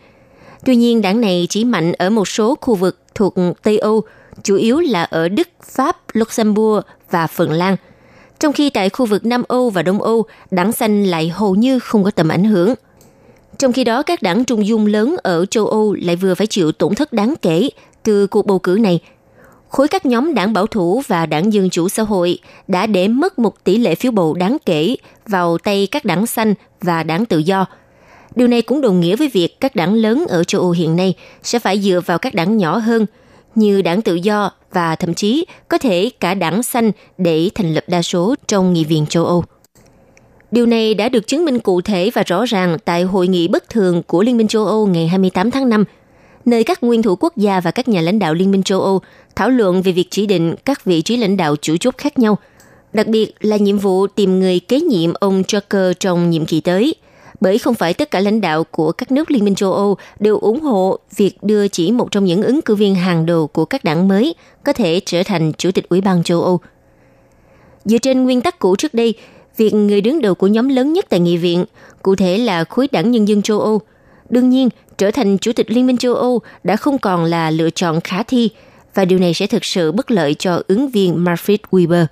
Tuy nhiên, đảng này chỉ mạnh ở một số khu vực thuộc Tây Âu, chủ yếu là ở Đức, Pháp, Luxembourg và Phần Lan. Trong khi tại khu vực Nam Âu và Đông Âu, đảng xanh lại hầu như không có tầm ảnh hưởng. Trong khi đó, các đảng trung dung lớn ở châu Âu lại vừa phải chịu tổn thất đáng kể từ cuộc bầu cử này. Khối các nhóm đảng bảo thủ và đảng Dân chủ xã hội đã để mất một tỷ lệ phiếu bầu đáng kể vào tay các đảng xanh và đảng tự do. Điều này cũng đồng nghĩa với việc các đảng lớn ở châu Âu hiện nay sẽ phải dựa vào các đảng nhỏ hơn – như đảng tự do và thậm chí có thể cả đảng xanh để thành lập đa số trong Nghị viện châu Âu. Điều này đã được chứng minh cụ thể và rõ ràng tại hội nghị bất thường của Liên minh châu Âu ngày 28 tháng 5, nơi các nguyên thủ quốc gia và các nhà lãnh đạo Liên minh châu Âu thảo luận về việc chỉ định các vị trí lãnh đạo chủ chốt khác nhau, đặc biệt là nhiệm vụ tìm người kế nhiệm ông Juncker trong nhiệm kỳ tới – bởi không phải tất cả lãnh đạo của các nước Liên minh châu Âu đều ủng hộ việc đưa chỉ một trong những ứng cử viên hàng đầu của các đảng mới có thể trở thành Chủ tịch Ủy ban châu Âu. Dựa trên nguyên tắc cũ trước đây, việc người đứng đầu của nhóm lớn nhất tại nghị viện, cụ thể là khối đảng Nhân dân châu Âu, đương nhiên trở thành Chủ tịch Liên minh châu Âu đã không còn là lựa chọn khả thi và điều này sẽ thực sự bất lợi cho ứng viên Manfred Weber.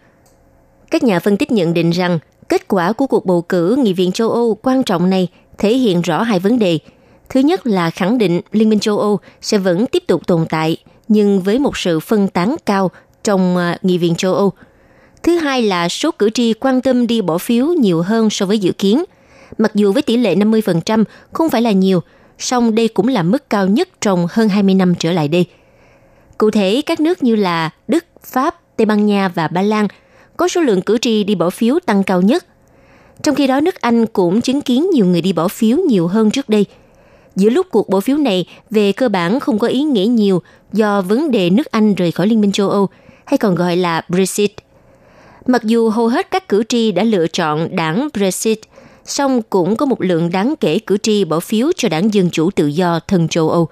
Các nhà phân tích nhận định rằng Kết quả của cuộc bầu cử Nghị viện châu Âu quan trọng này thể hiện rõ hai vấn đề. Thứ nhất là khẳng định Liên minh châu Âu sẽ vẫn tiếp tục tồn tại, nhưng với một sự phân tán cao trong à, Nghị viện châu Âu. Thứ hai là số cử tri quan tâm đi bỏ phiếu nhiều hơn so với dự kiến. Mặc dù với tỷ lệ 50% không phải là nhiều, song đây cũng là mức cao nhất trong hơn 20 năm trở lại đây. Cụ thể, các nước như là Đức, Pháp, Tây Ban Nha và Ba Lan – có số lượng cử tri đi bỏ phiếu tăng cao nhất. Trong khi đó, nước Anh cũng chứng kiến nhiều người đi bỏ phiếu nhiều hơn trước đây. Giữa lúc cuộc bỏ phiếu này về cơ bản không có ý nghĩa nhiều do vấn đề nước Anh rời khỏi Liên minh châu Âu, hay còn gọi là Brexit. Mặc dù hầu hết các cử tri đã lựa chọn đảng Brexit, song cũng có một lượng đáng kể cử tri bỏ phiếu cho đảng Dân Chủ Tự Do thân châu Âu.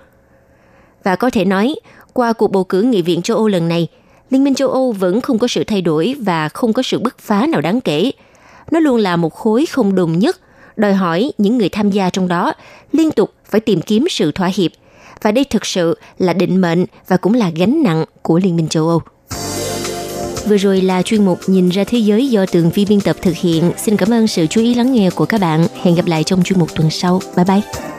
Và có thể nói, qua cuộc bầu cử Nghị viện châu Âu lần này – Liên minh châu Âu vẫn không có sự thay đổi và không có sự bứt phá nào đáng kể. Nó luôn là một khối không đồng nhất, đòi hỏi những người tham gia trong đó liên tục phải tìm kiếm sự thỏa hiệp. Và đây thực sự là định mệnh và cũng là gánh nặng của Liên minh châu Âu. Vừa rồi là chuyên mục Nhìn ra thế giới do tường vi biên tập thực hiện. Xin cảm ơn sự chú ý lắng nghe của các bạn. Hẹn gặp lại trong chuyên mục tuần sau. Bye bye.